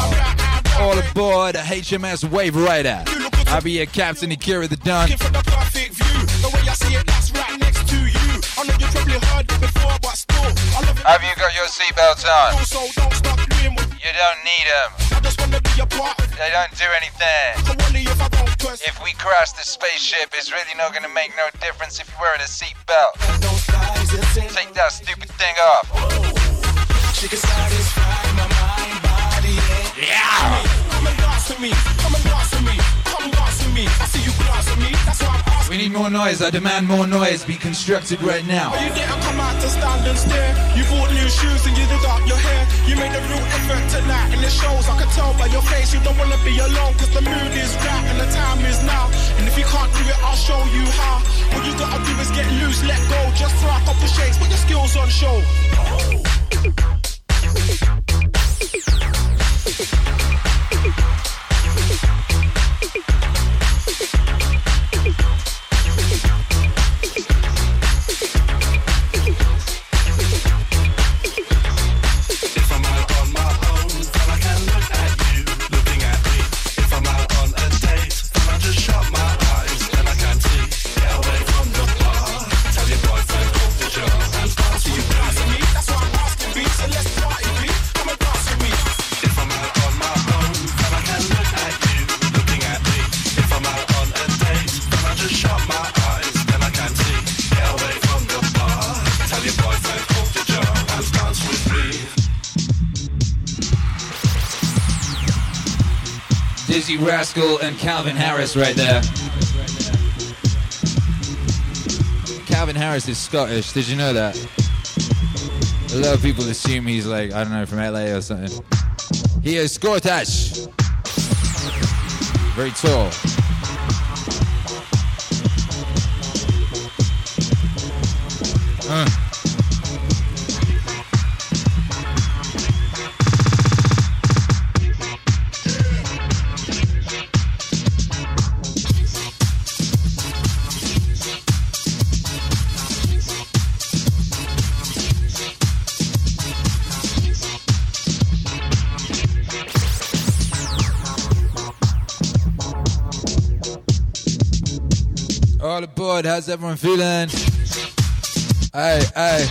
All aboard the HMS Wave Rider. I'll be your captain, Akira the Don. Have you got your seatbelts on? You don't need them. They don't do anything. If we crash this spaceship, it's really not gonna make no difference if you're wearing a seatbelt. Take that stupid thing off. Yeah! We need more noise, I demand more noise, be constructed right now to stand and stare. You bought new shoes and you did up your hair. You made a real effort tonight and it shows. I can tell by your face you don't wanna be alone. Cause the mood is right and the time is now. And if you can't do it, I'll show you how. All you gotta do is get loose, let go. Just throw a couple shakes, put your skills on show. Rascal and Calvin Harris right there. Calvin Harris is Scottish. Did you know that? A lot of people assume he's like, I don't know, from LA or something. He is Scottish. Very tall. Uh. How's everyone feeling? Hey, hey.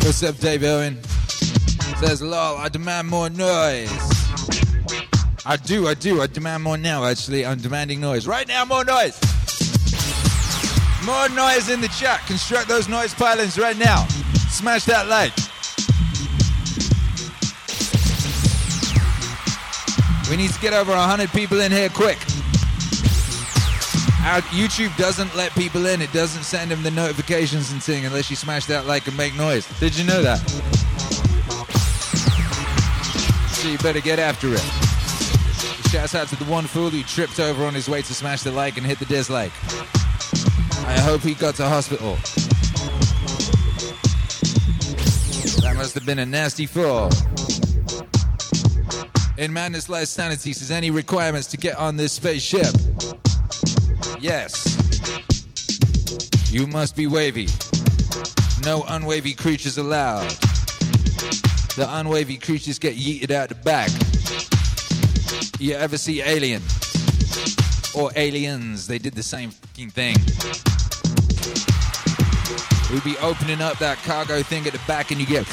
What's up, Dave Owen? Says, lol, I demand more noise. I do, I do. I demand more now, actually. I'm demanding noise. Right now, more noise. More noise in the chat. Construct those noise pylons right now. Smash that like. We need to get over 100 people in here quick. Our YouTube doesn't let people in. It doesn't send them the notifications and thing unless you smash that like and make noise. Did you know that? So you better get after it. Shouts out to the one fool who tripped over on his way to smash the like and hit the dislike. I hope he got to hospital. That must have been a nasty fall. In Madness Lies Sanity says any requirements to get on this spaceship. Yes. You must be wavy. No unwavy creatures allowed. The unwavy creatures get yeeted out the back. You ever see Alien? Or Aliens? They did the same fucking thing. We'd be opening up that cargo thing at the back and you get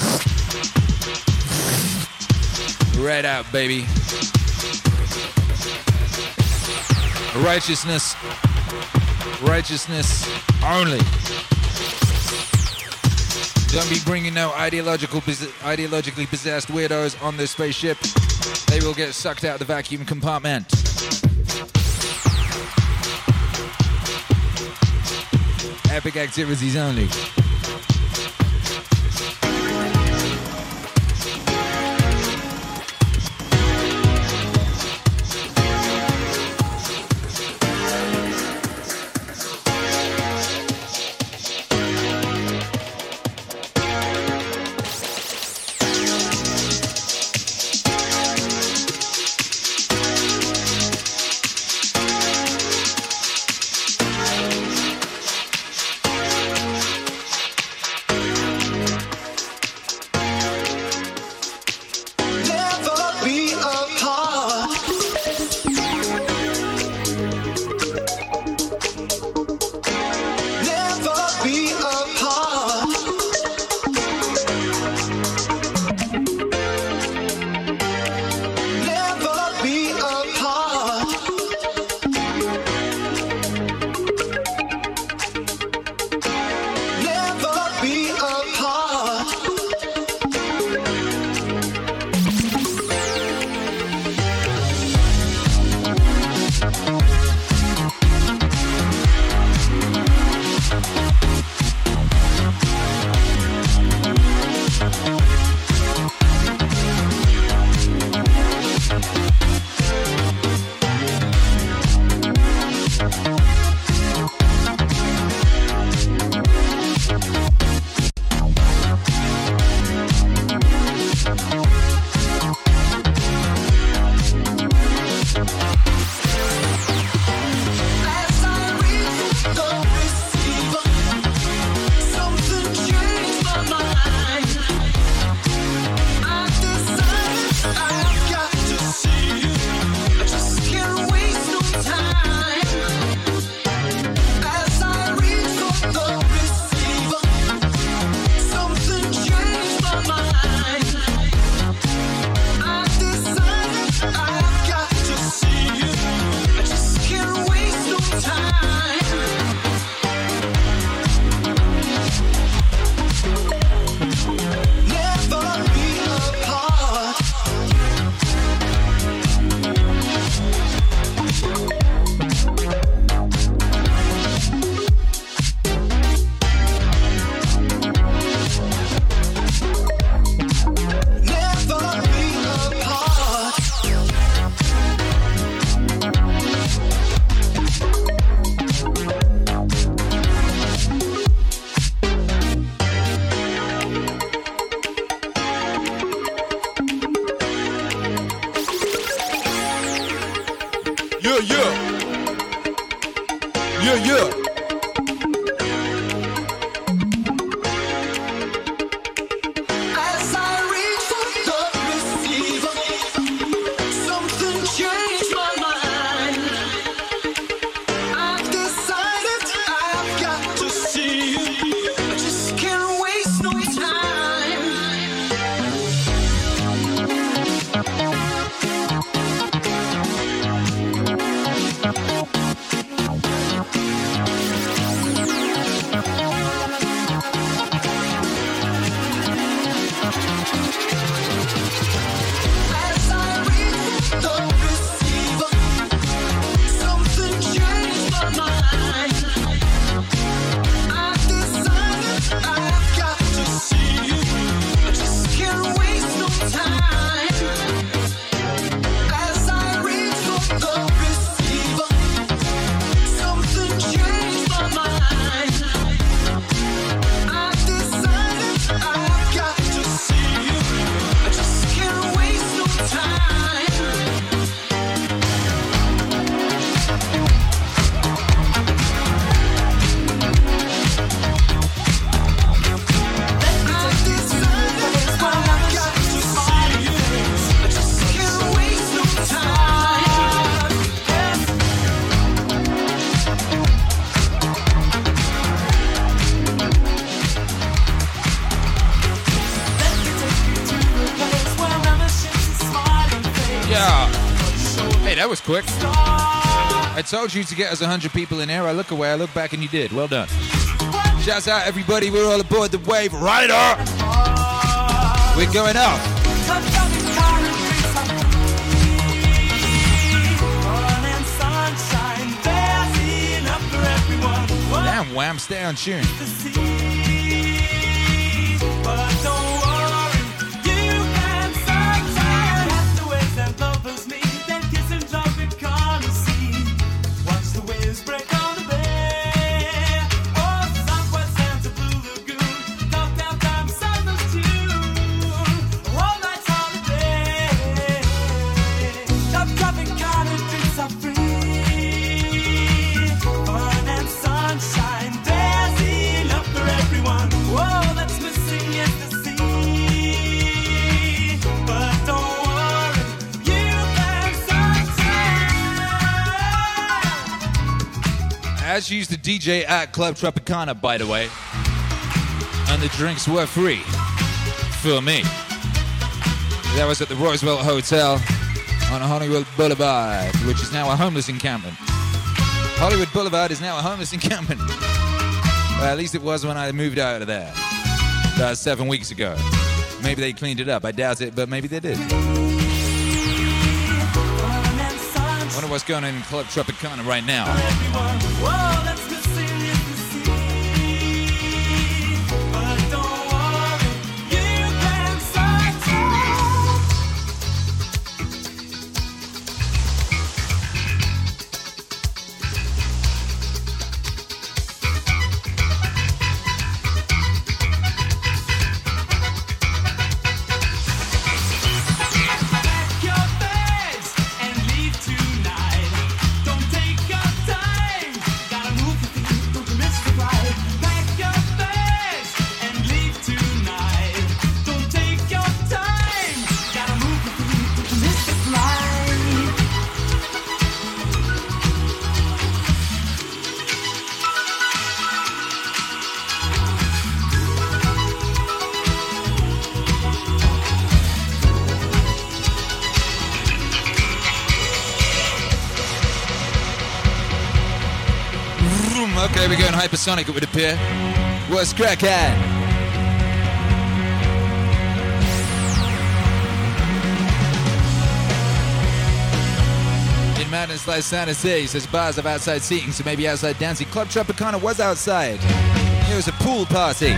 right out, baby. Righteousness. Righteousness only. Don't be bringing no ideological, ideologically possessed weirdos on this spaceship. They will get sucked out of the vacuum compartment. Epic activities only. Yeah. Yeah, yeah. Told you to get us 100 people in there. I look away, I look back, and you did. Well done. Shouts out, everybody. We're all aboard the wave. Rider! We're going up. Damn, Wham, stay on tune. As used to DJ at Club Tropicana, by the way. And the drinks were free. For me. That was at the Roosevelt Hotel on Hollywood Boulevard, which is now a homeless encampment. Hollywood Boulevard is now a homeless [LAUGHS] encampment. Well, at least it was when I moved out of there. About seven weeks ago. Maybe they cleaned it up. I doubt it, but maybe they did. Wonder what's going on in Club Tropicana right now. Okay, we're going hypersonic, it would appear. What's cracking? In Madness Lies Sanity, says bars have outside seating, so maybe outside dancing. Club Tropicana was outside. It was a pool party.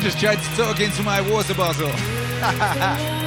I just tried to talk into my water bottle. [LAUGHS]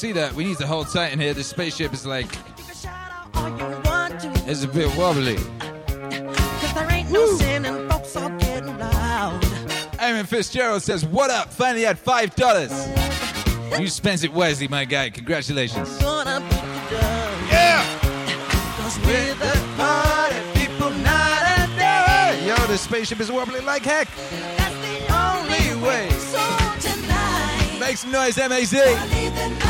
see that. We need to hold tight in here. This spaceship is like. It's a bit wobbly. Aaron Fitzgerald says, What up? Finally had $5. You spent it wisely, my guy. Congratulations. Yeah! Yo, the spaceship is wobbling like heck. That's the only way. So tonight. Make some noise, MAZ.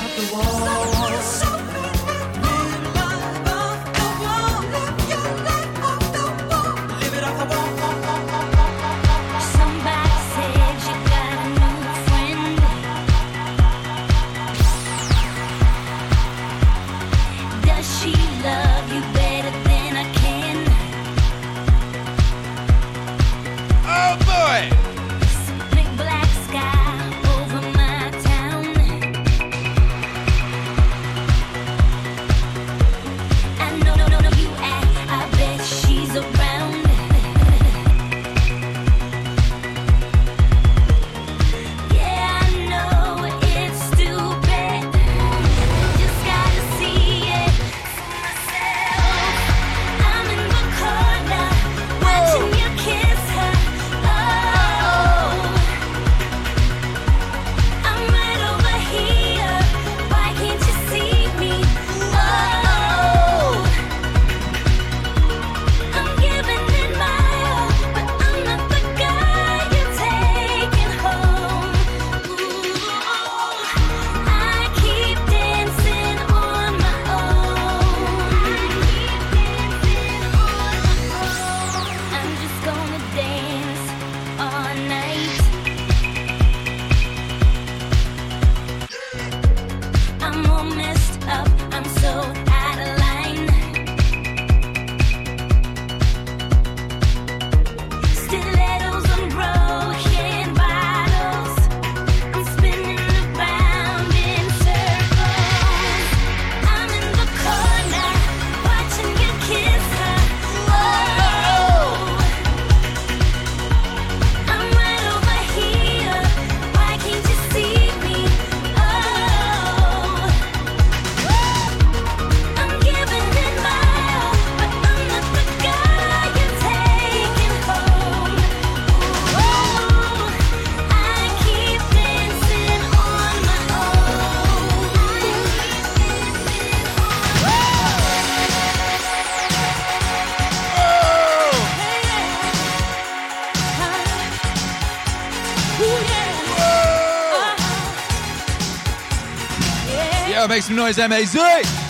Make some noise, MAZ!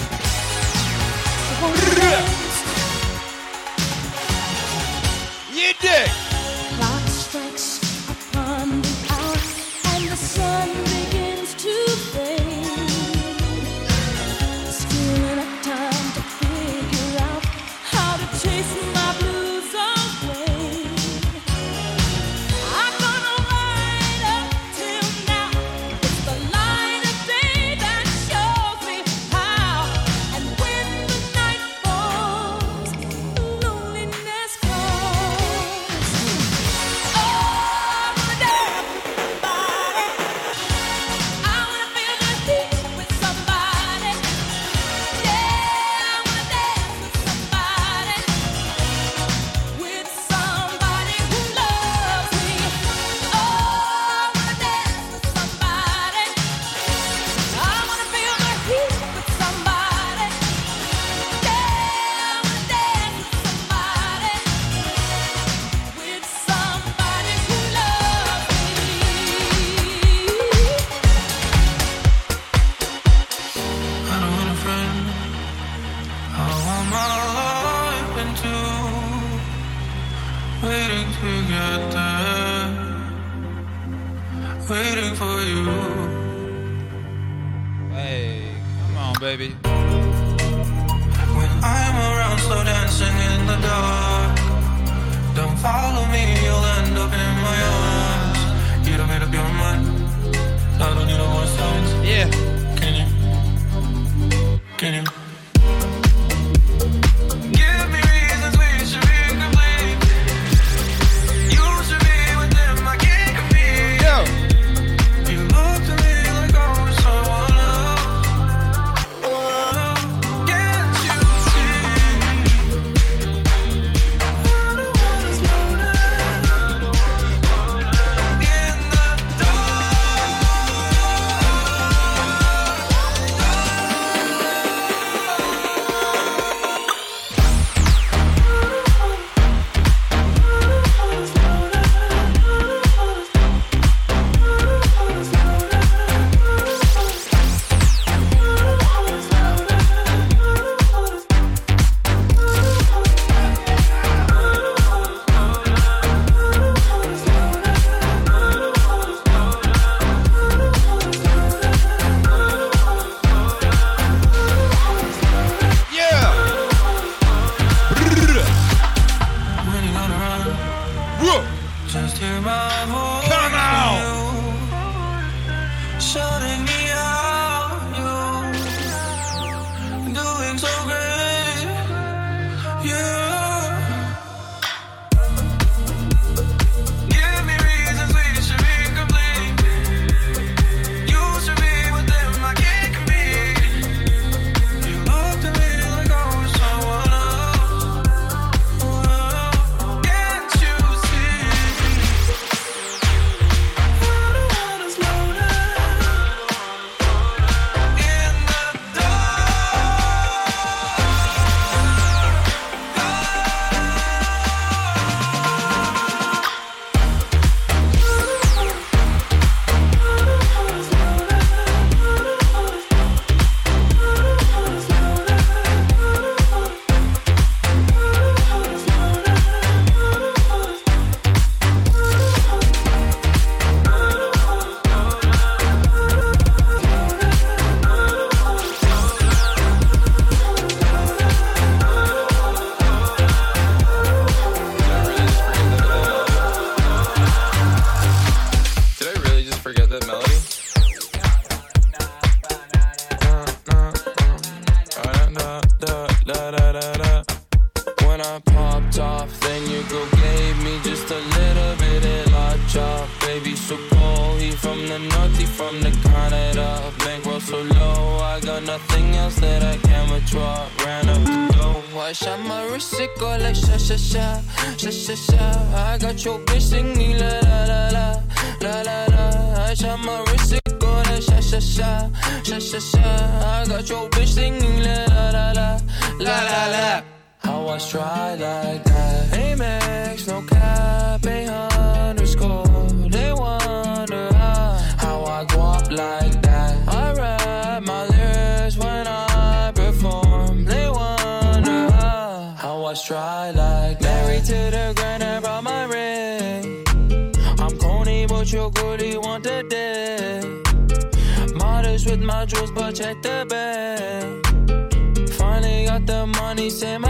baby.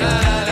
la, la.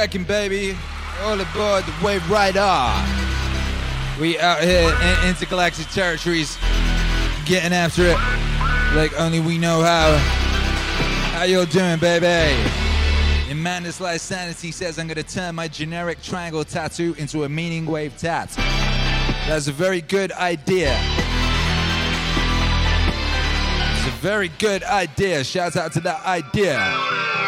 Cracking, baby? All aboard the Wave Rider. We out here in intergalactic territories, getting after it like only we know how. How you all doing, baby? In Madness Lies Sanity says I'm gonna turn my generic triangle tattoo into a meaning wave tat. That's a very good idea. It's a very good idea. Shout out to that idea.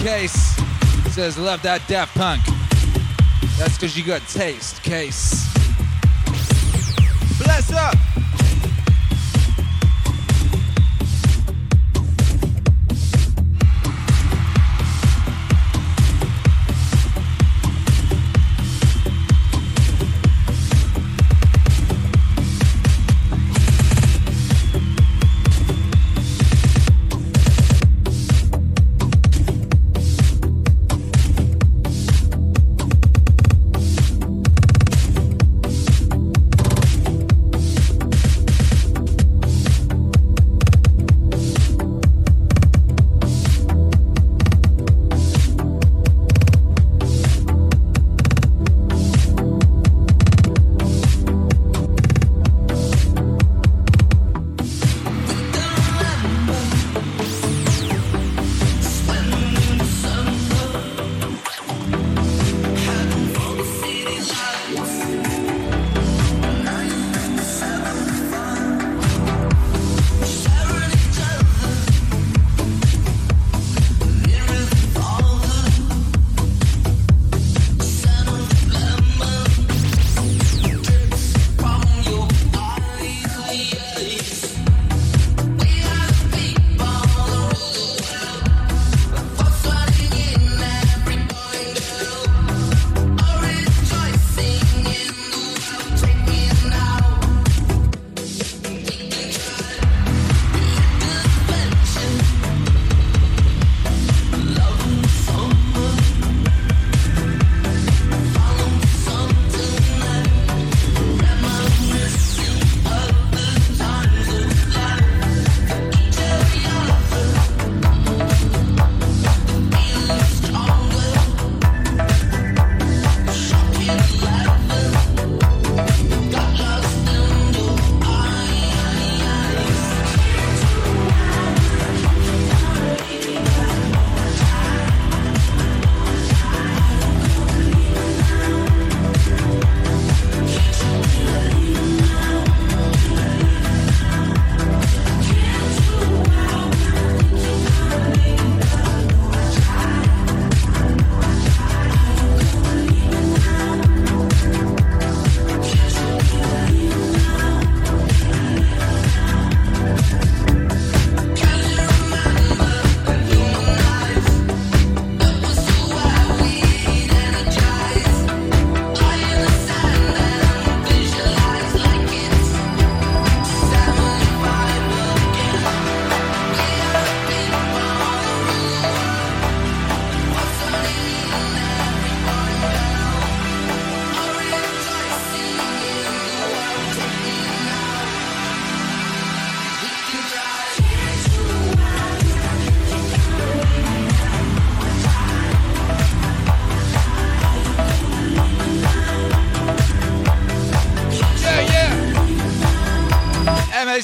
Case? Says, love that Daft Punk. That's because you got taste, Case. Bless up!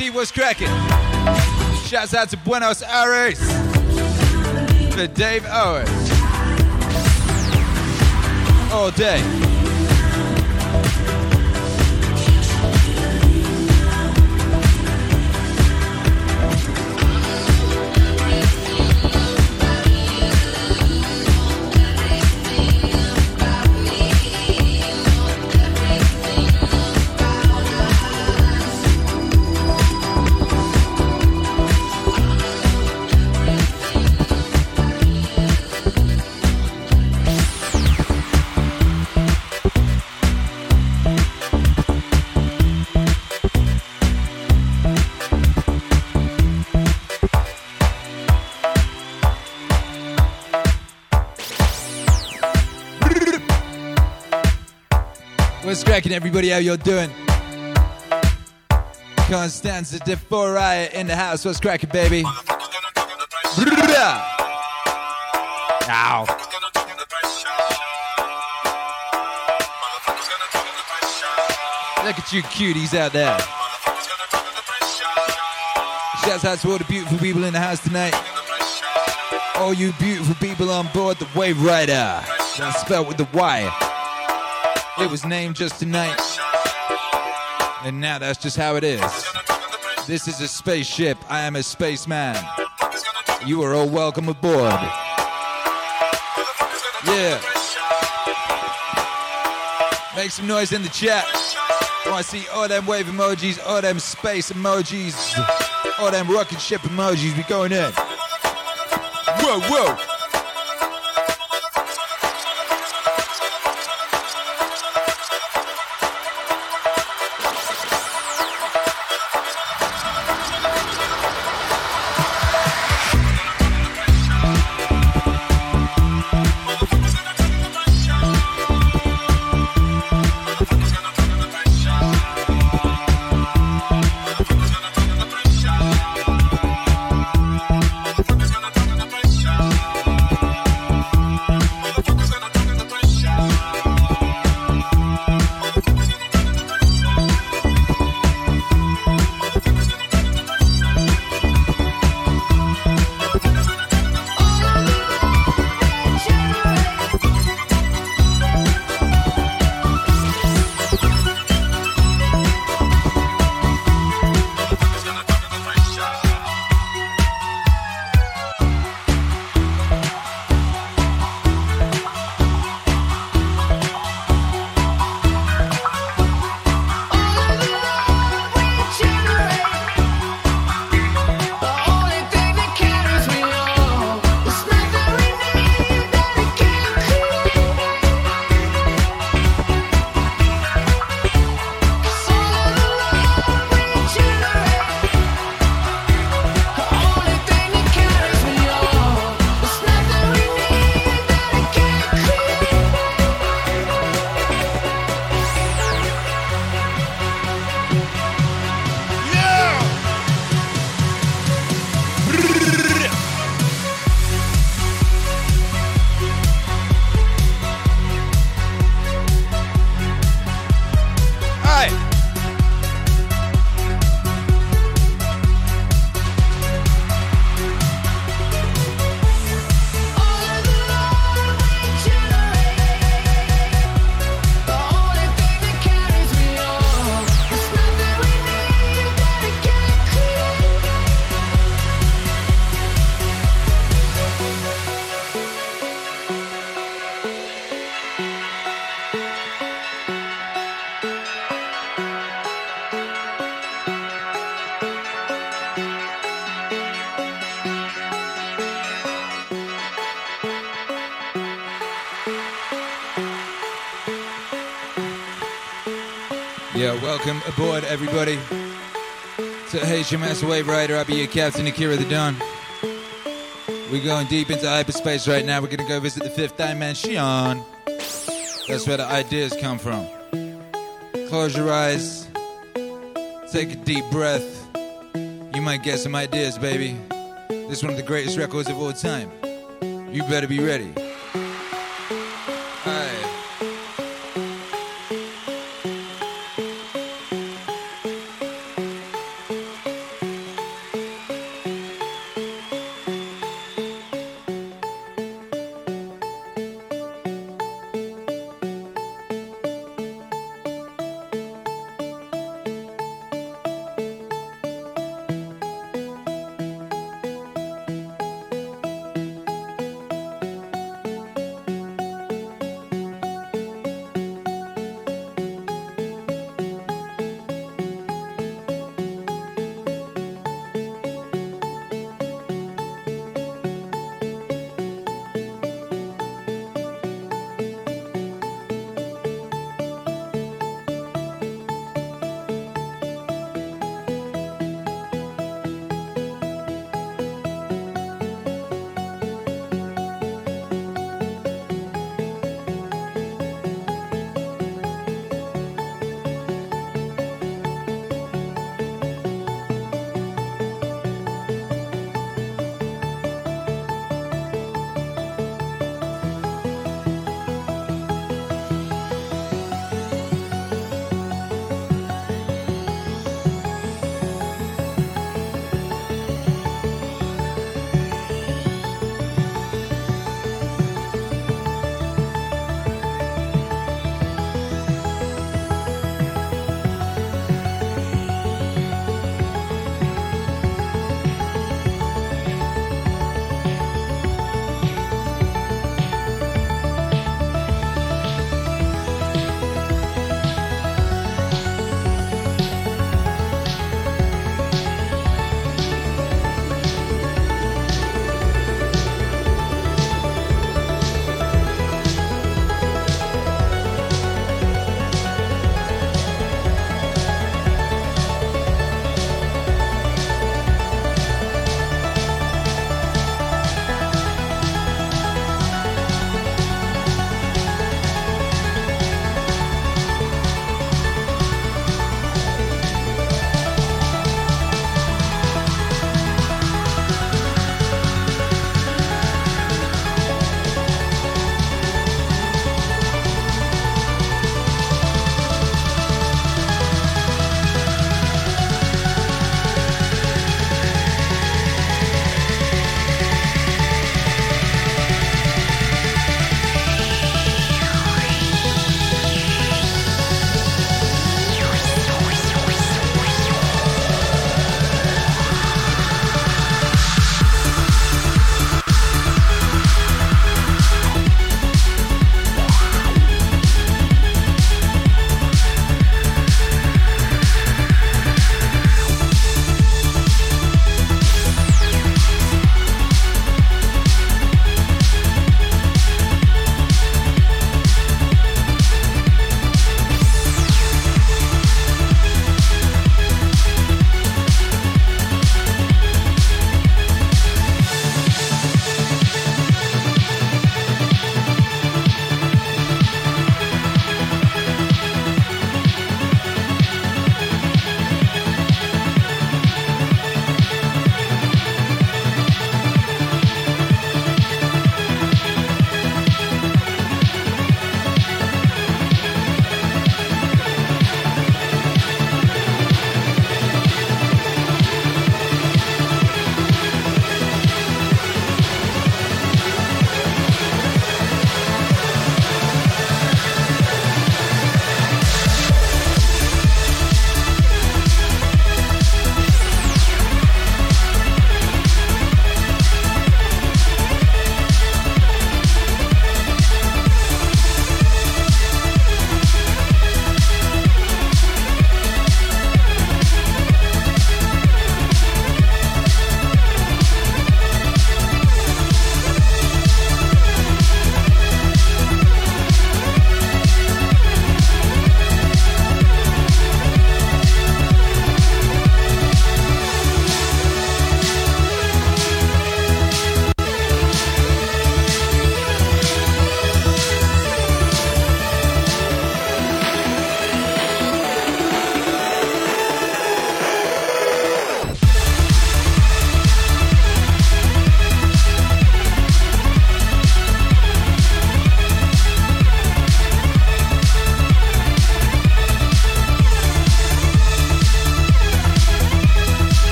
NYC, what's cracking? Shouts out to Buenos Aires for Dave Owens. All day. Cracking, everybody? How you're doing? Constanza de Foria in the house. What's cracking, baby? Ow. Look at you cuties out there. Shouts out to all the beautiful people in the house tonight. All you beautiful people on board the Wave Rider. That's spelled with the Y. It was named just tonight. And now that's just how it is. This is a spaceship. I am a spaceman. You are all welcome aboard. Yeah. Make some noise in the chat. Oh, I see all them wave emojis, all them space emojis, all them rocket ship emojis. We going in. Whoa, whoa. Everybody, to HMS Wave Rider. I'll be your captain, Akira the Don. We're going deep into hyperspace right now. We're going to go visit the fifth dimension. That's where the ideas come from. Close your eyes, take a deep breath. You might get some ideas, baby. This is one of the greatest records of all time. You better be ready.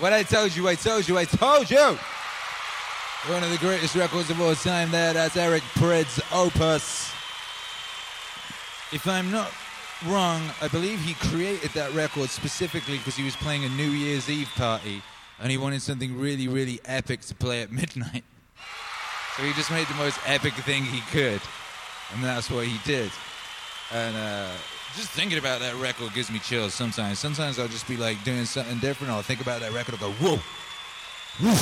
What I told you, I told you, I told you. One of the greatest records of all time there, that's Eric Prydz Opus. If I'm not wrong, I believe he created that record specifically because he was playing a New Year's Eve party and he wanted something really, really epic to play at midnight. So he just made the most epic thing he could. And that's what he did. And uh, just thinking about that record gives me chills sometimes. Sometimes I'll just be like doing something different. I'll think about that record and go, whoa. Woo.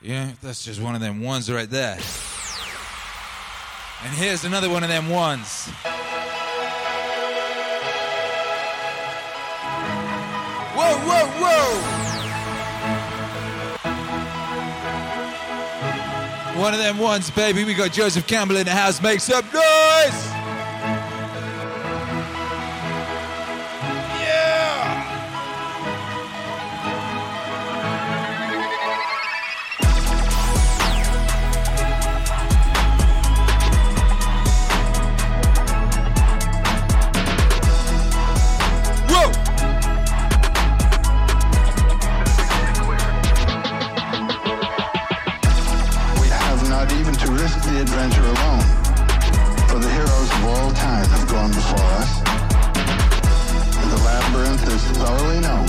Yeah, that's just one of them ones right there. And here's another one of them ones. Whoa, whoa, whoa! One of them ones, baby. We got Joseph Campbell in the house. Make some noise! Thoroughly known.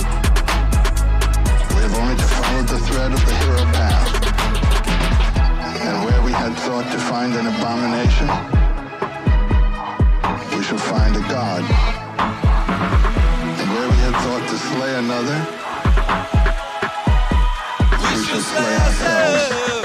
We have only to follow the thread of the hero path. And where we had thought to find an abomination, we shall find a god. And where we had thought to slay another, we shall slay ourselves.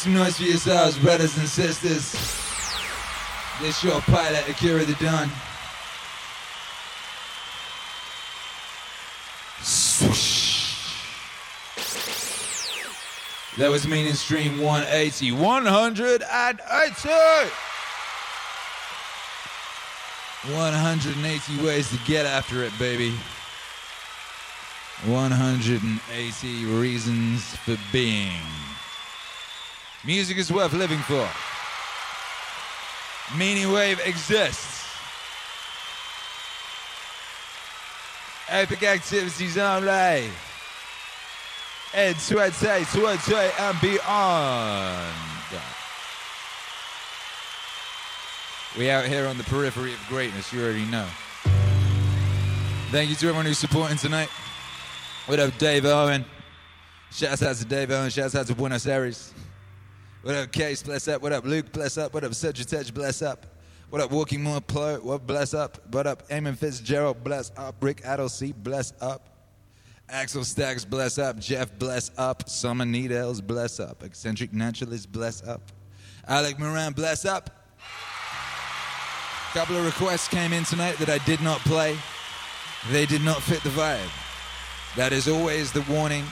Some noise for yourselves, brothers and sisters. This your pilot, Akira the Don. Swoosh. That was meaning stream 180. 180! 180 ways to get after it, baby. 180 reasons for being. Music is worth living for. Meaning Wave exists. Epic activities only. And 2020 and beyond. We out here on the periphery of greatness, you already know. Thank you to everyone who's supporting tonight. What up, Dave Owen? Shouts out to Dave Owen. Shouts out to Buenos Aires. What up, Case? Bless up. What up, Luke? Bless up. What up, Cedric Tech? Bless up. What up, Walking More Plo? What bless up? What up, Eamon Fitzgerald? Bless up. Rick Adelcy? Bless up. Axel Stacks? Bless up. Jeff? Bless up. Summer Needles? Bless up. Eccentric Naturalist? Bless up. Alec Moran? Bless up. A couple of requests came in tonight that I did not play. They did not fit the vibe. That is always the warning.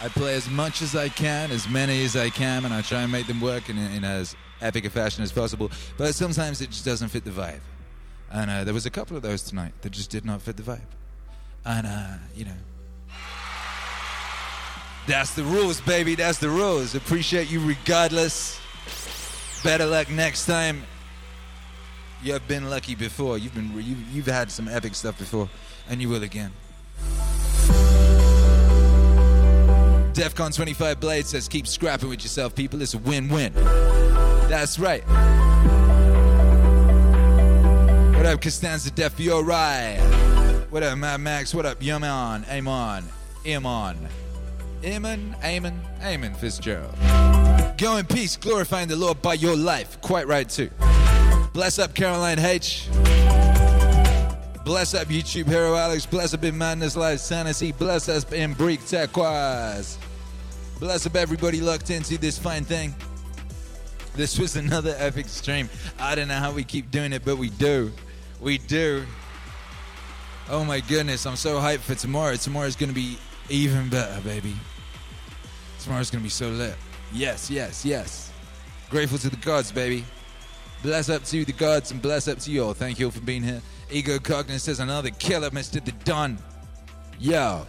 I play as much as I can, as many as I can, and I try and make them work in, in as epic a fashion as possible. But sometimes it just doesn't fit the vibe. And uh, there was a couple of those tonight that just did not fit the vibe. And, uh, you know, that's the rules, baby. That's the rules. Appreciate you regardless. Better luck next time. You've been lucky before. You've been you, you've had some epic stuff before, and you will again. DEFCON 25 Blade says, keep scrapping with yourself, people. It's a win-win. That's right. What up, Costanza Def Fiori? What up, Mad Max? What up, Yaman? Amon? Amon? Amon? Amon? Amon Fitzgerald. Go in peace, glorifying the Lord by your life. Quite right, too. Bless up, Caroline H. Bless up, YouTube hero Alex. Bless up in Madness Lies Sanity. Bless us in Break Turquoise. Bless up everybody locked into this fine thing. This was another epic stream. I don't know how we keep doing it, but we do. We do. Oh my goodness, I'm so hyped for tomorrow. Tomorrow's gonna be even better, baby. Tomorrow's gonna be so lit. Yes, yes, yes. Grateful to the gods, baby. Bless up to the gods and bless up to you all. Thank you all for being here. Ego Cogniz says another killer, Mr. The Don. Yo.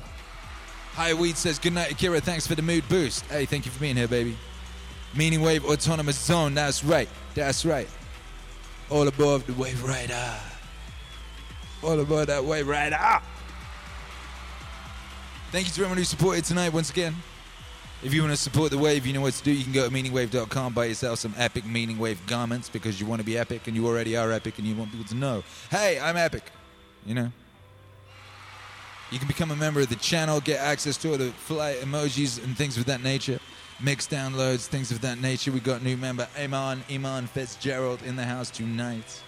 Hi Weed says good night, Akira. Thanks for the mood boost. Hey, thank you for being here, baby. Meaning Wave Autonomous Zone. That's right. That's right. All above the wave rider. All above that wave rider. Thank you to everyone who supported tonight once again. If you want to support the wave, you know what to do. You can go to meaningwave.com, buy yourself some epic Meaning Wave garments because you want to be epic and you already are epic and you want people to know, hey, I'm epic. You know? You can become a member of the channel, get access to all the fly emojis and things of that nature, mix downloads, things of that nature. We got new member Iman, Iman Fitzgerald in the house tonight.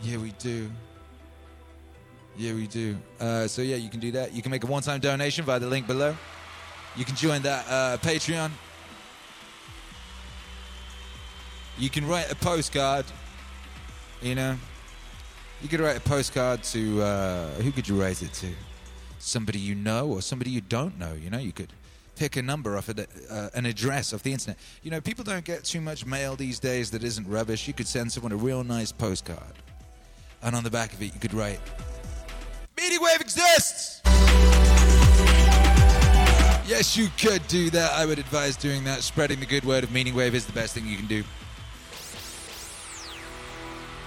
Yeah, we do. Yeah, we do. Uh, so yeah, you can do that. You can make a one-time donation via the link below. You can join that uh, Patreon. You can write a postcard. You know, you could write a postcard to uh, who could you write it to? Somebody you know or somebody you don't know. You know, you could pick a number off uh, an address off the internet. You know, people don't get too much mail these days that isn't rubbish. You could send someone a real nice postcard, and on the back of it, you could write Meaning Wave exists! Yes, you could do that. I would advise doing that. Spreading the good word of Meaning Wave is the best thing you can do.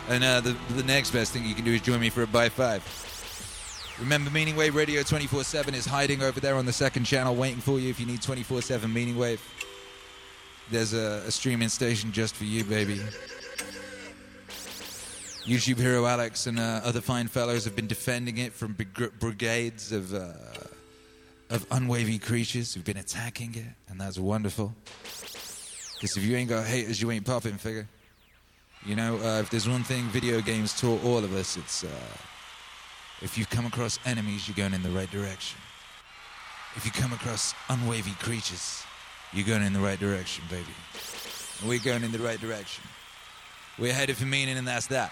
And uh, the, the next best thing you can do is join me for a buy five. Remember, Meaning Wave Radio 24 7 is hiding over there on the second channel, waiting for you if you need 24 7 Meaning Wave. There's a, a streaming station just for you, baby. YouTube hero Alex and uh, other fine fellows have been defending it from brig- brigades of uh, of unwavy creatures who've been attacking it, and that's wonderful. Because if you ain't got haters, you ain't popping, figure. You know, uh, if there's one thing video games taught all of us, it's uh, if you come across enemies, you're going in the right direction. If you come across unwavy creatures, you're going in the right direction, baby. And we're going in the right direction. We're headed for meaning, and that's that.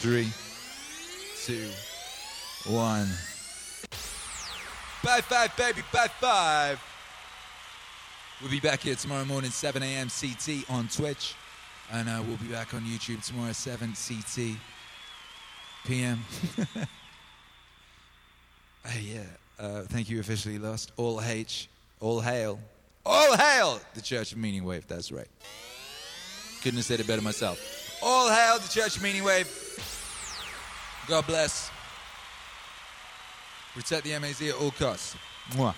Three, two, one. Bye five, baby, bye five. We'll be back here tomorrow morning, 7 a.m. CT on Twitch. And uh, we'll be back on YouTube tomorrow, 7 CT PM. [LAUGHS] Hey, yeah. Uh, thank you, officially lost. All H, all hail. All hail the Church of Meaning Wave. That's right. Couldn't have said it better myself. All hail the Church of Meaning Wave. God bless. Protect the MAZ at all costs. Mwah.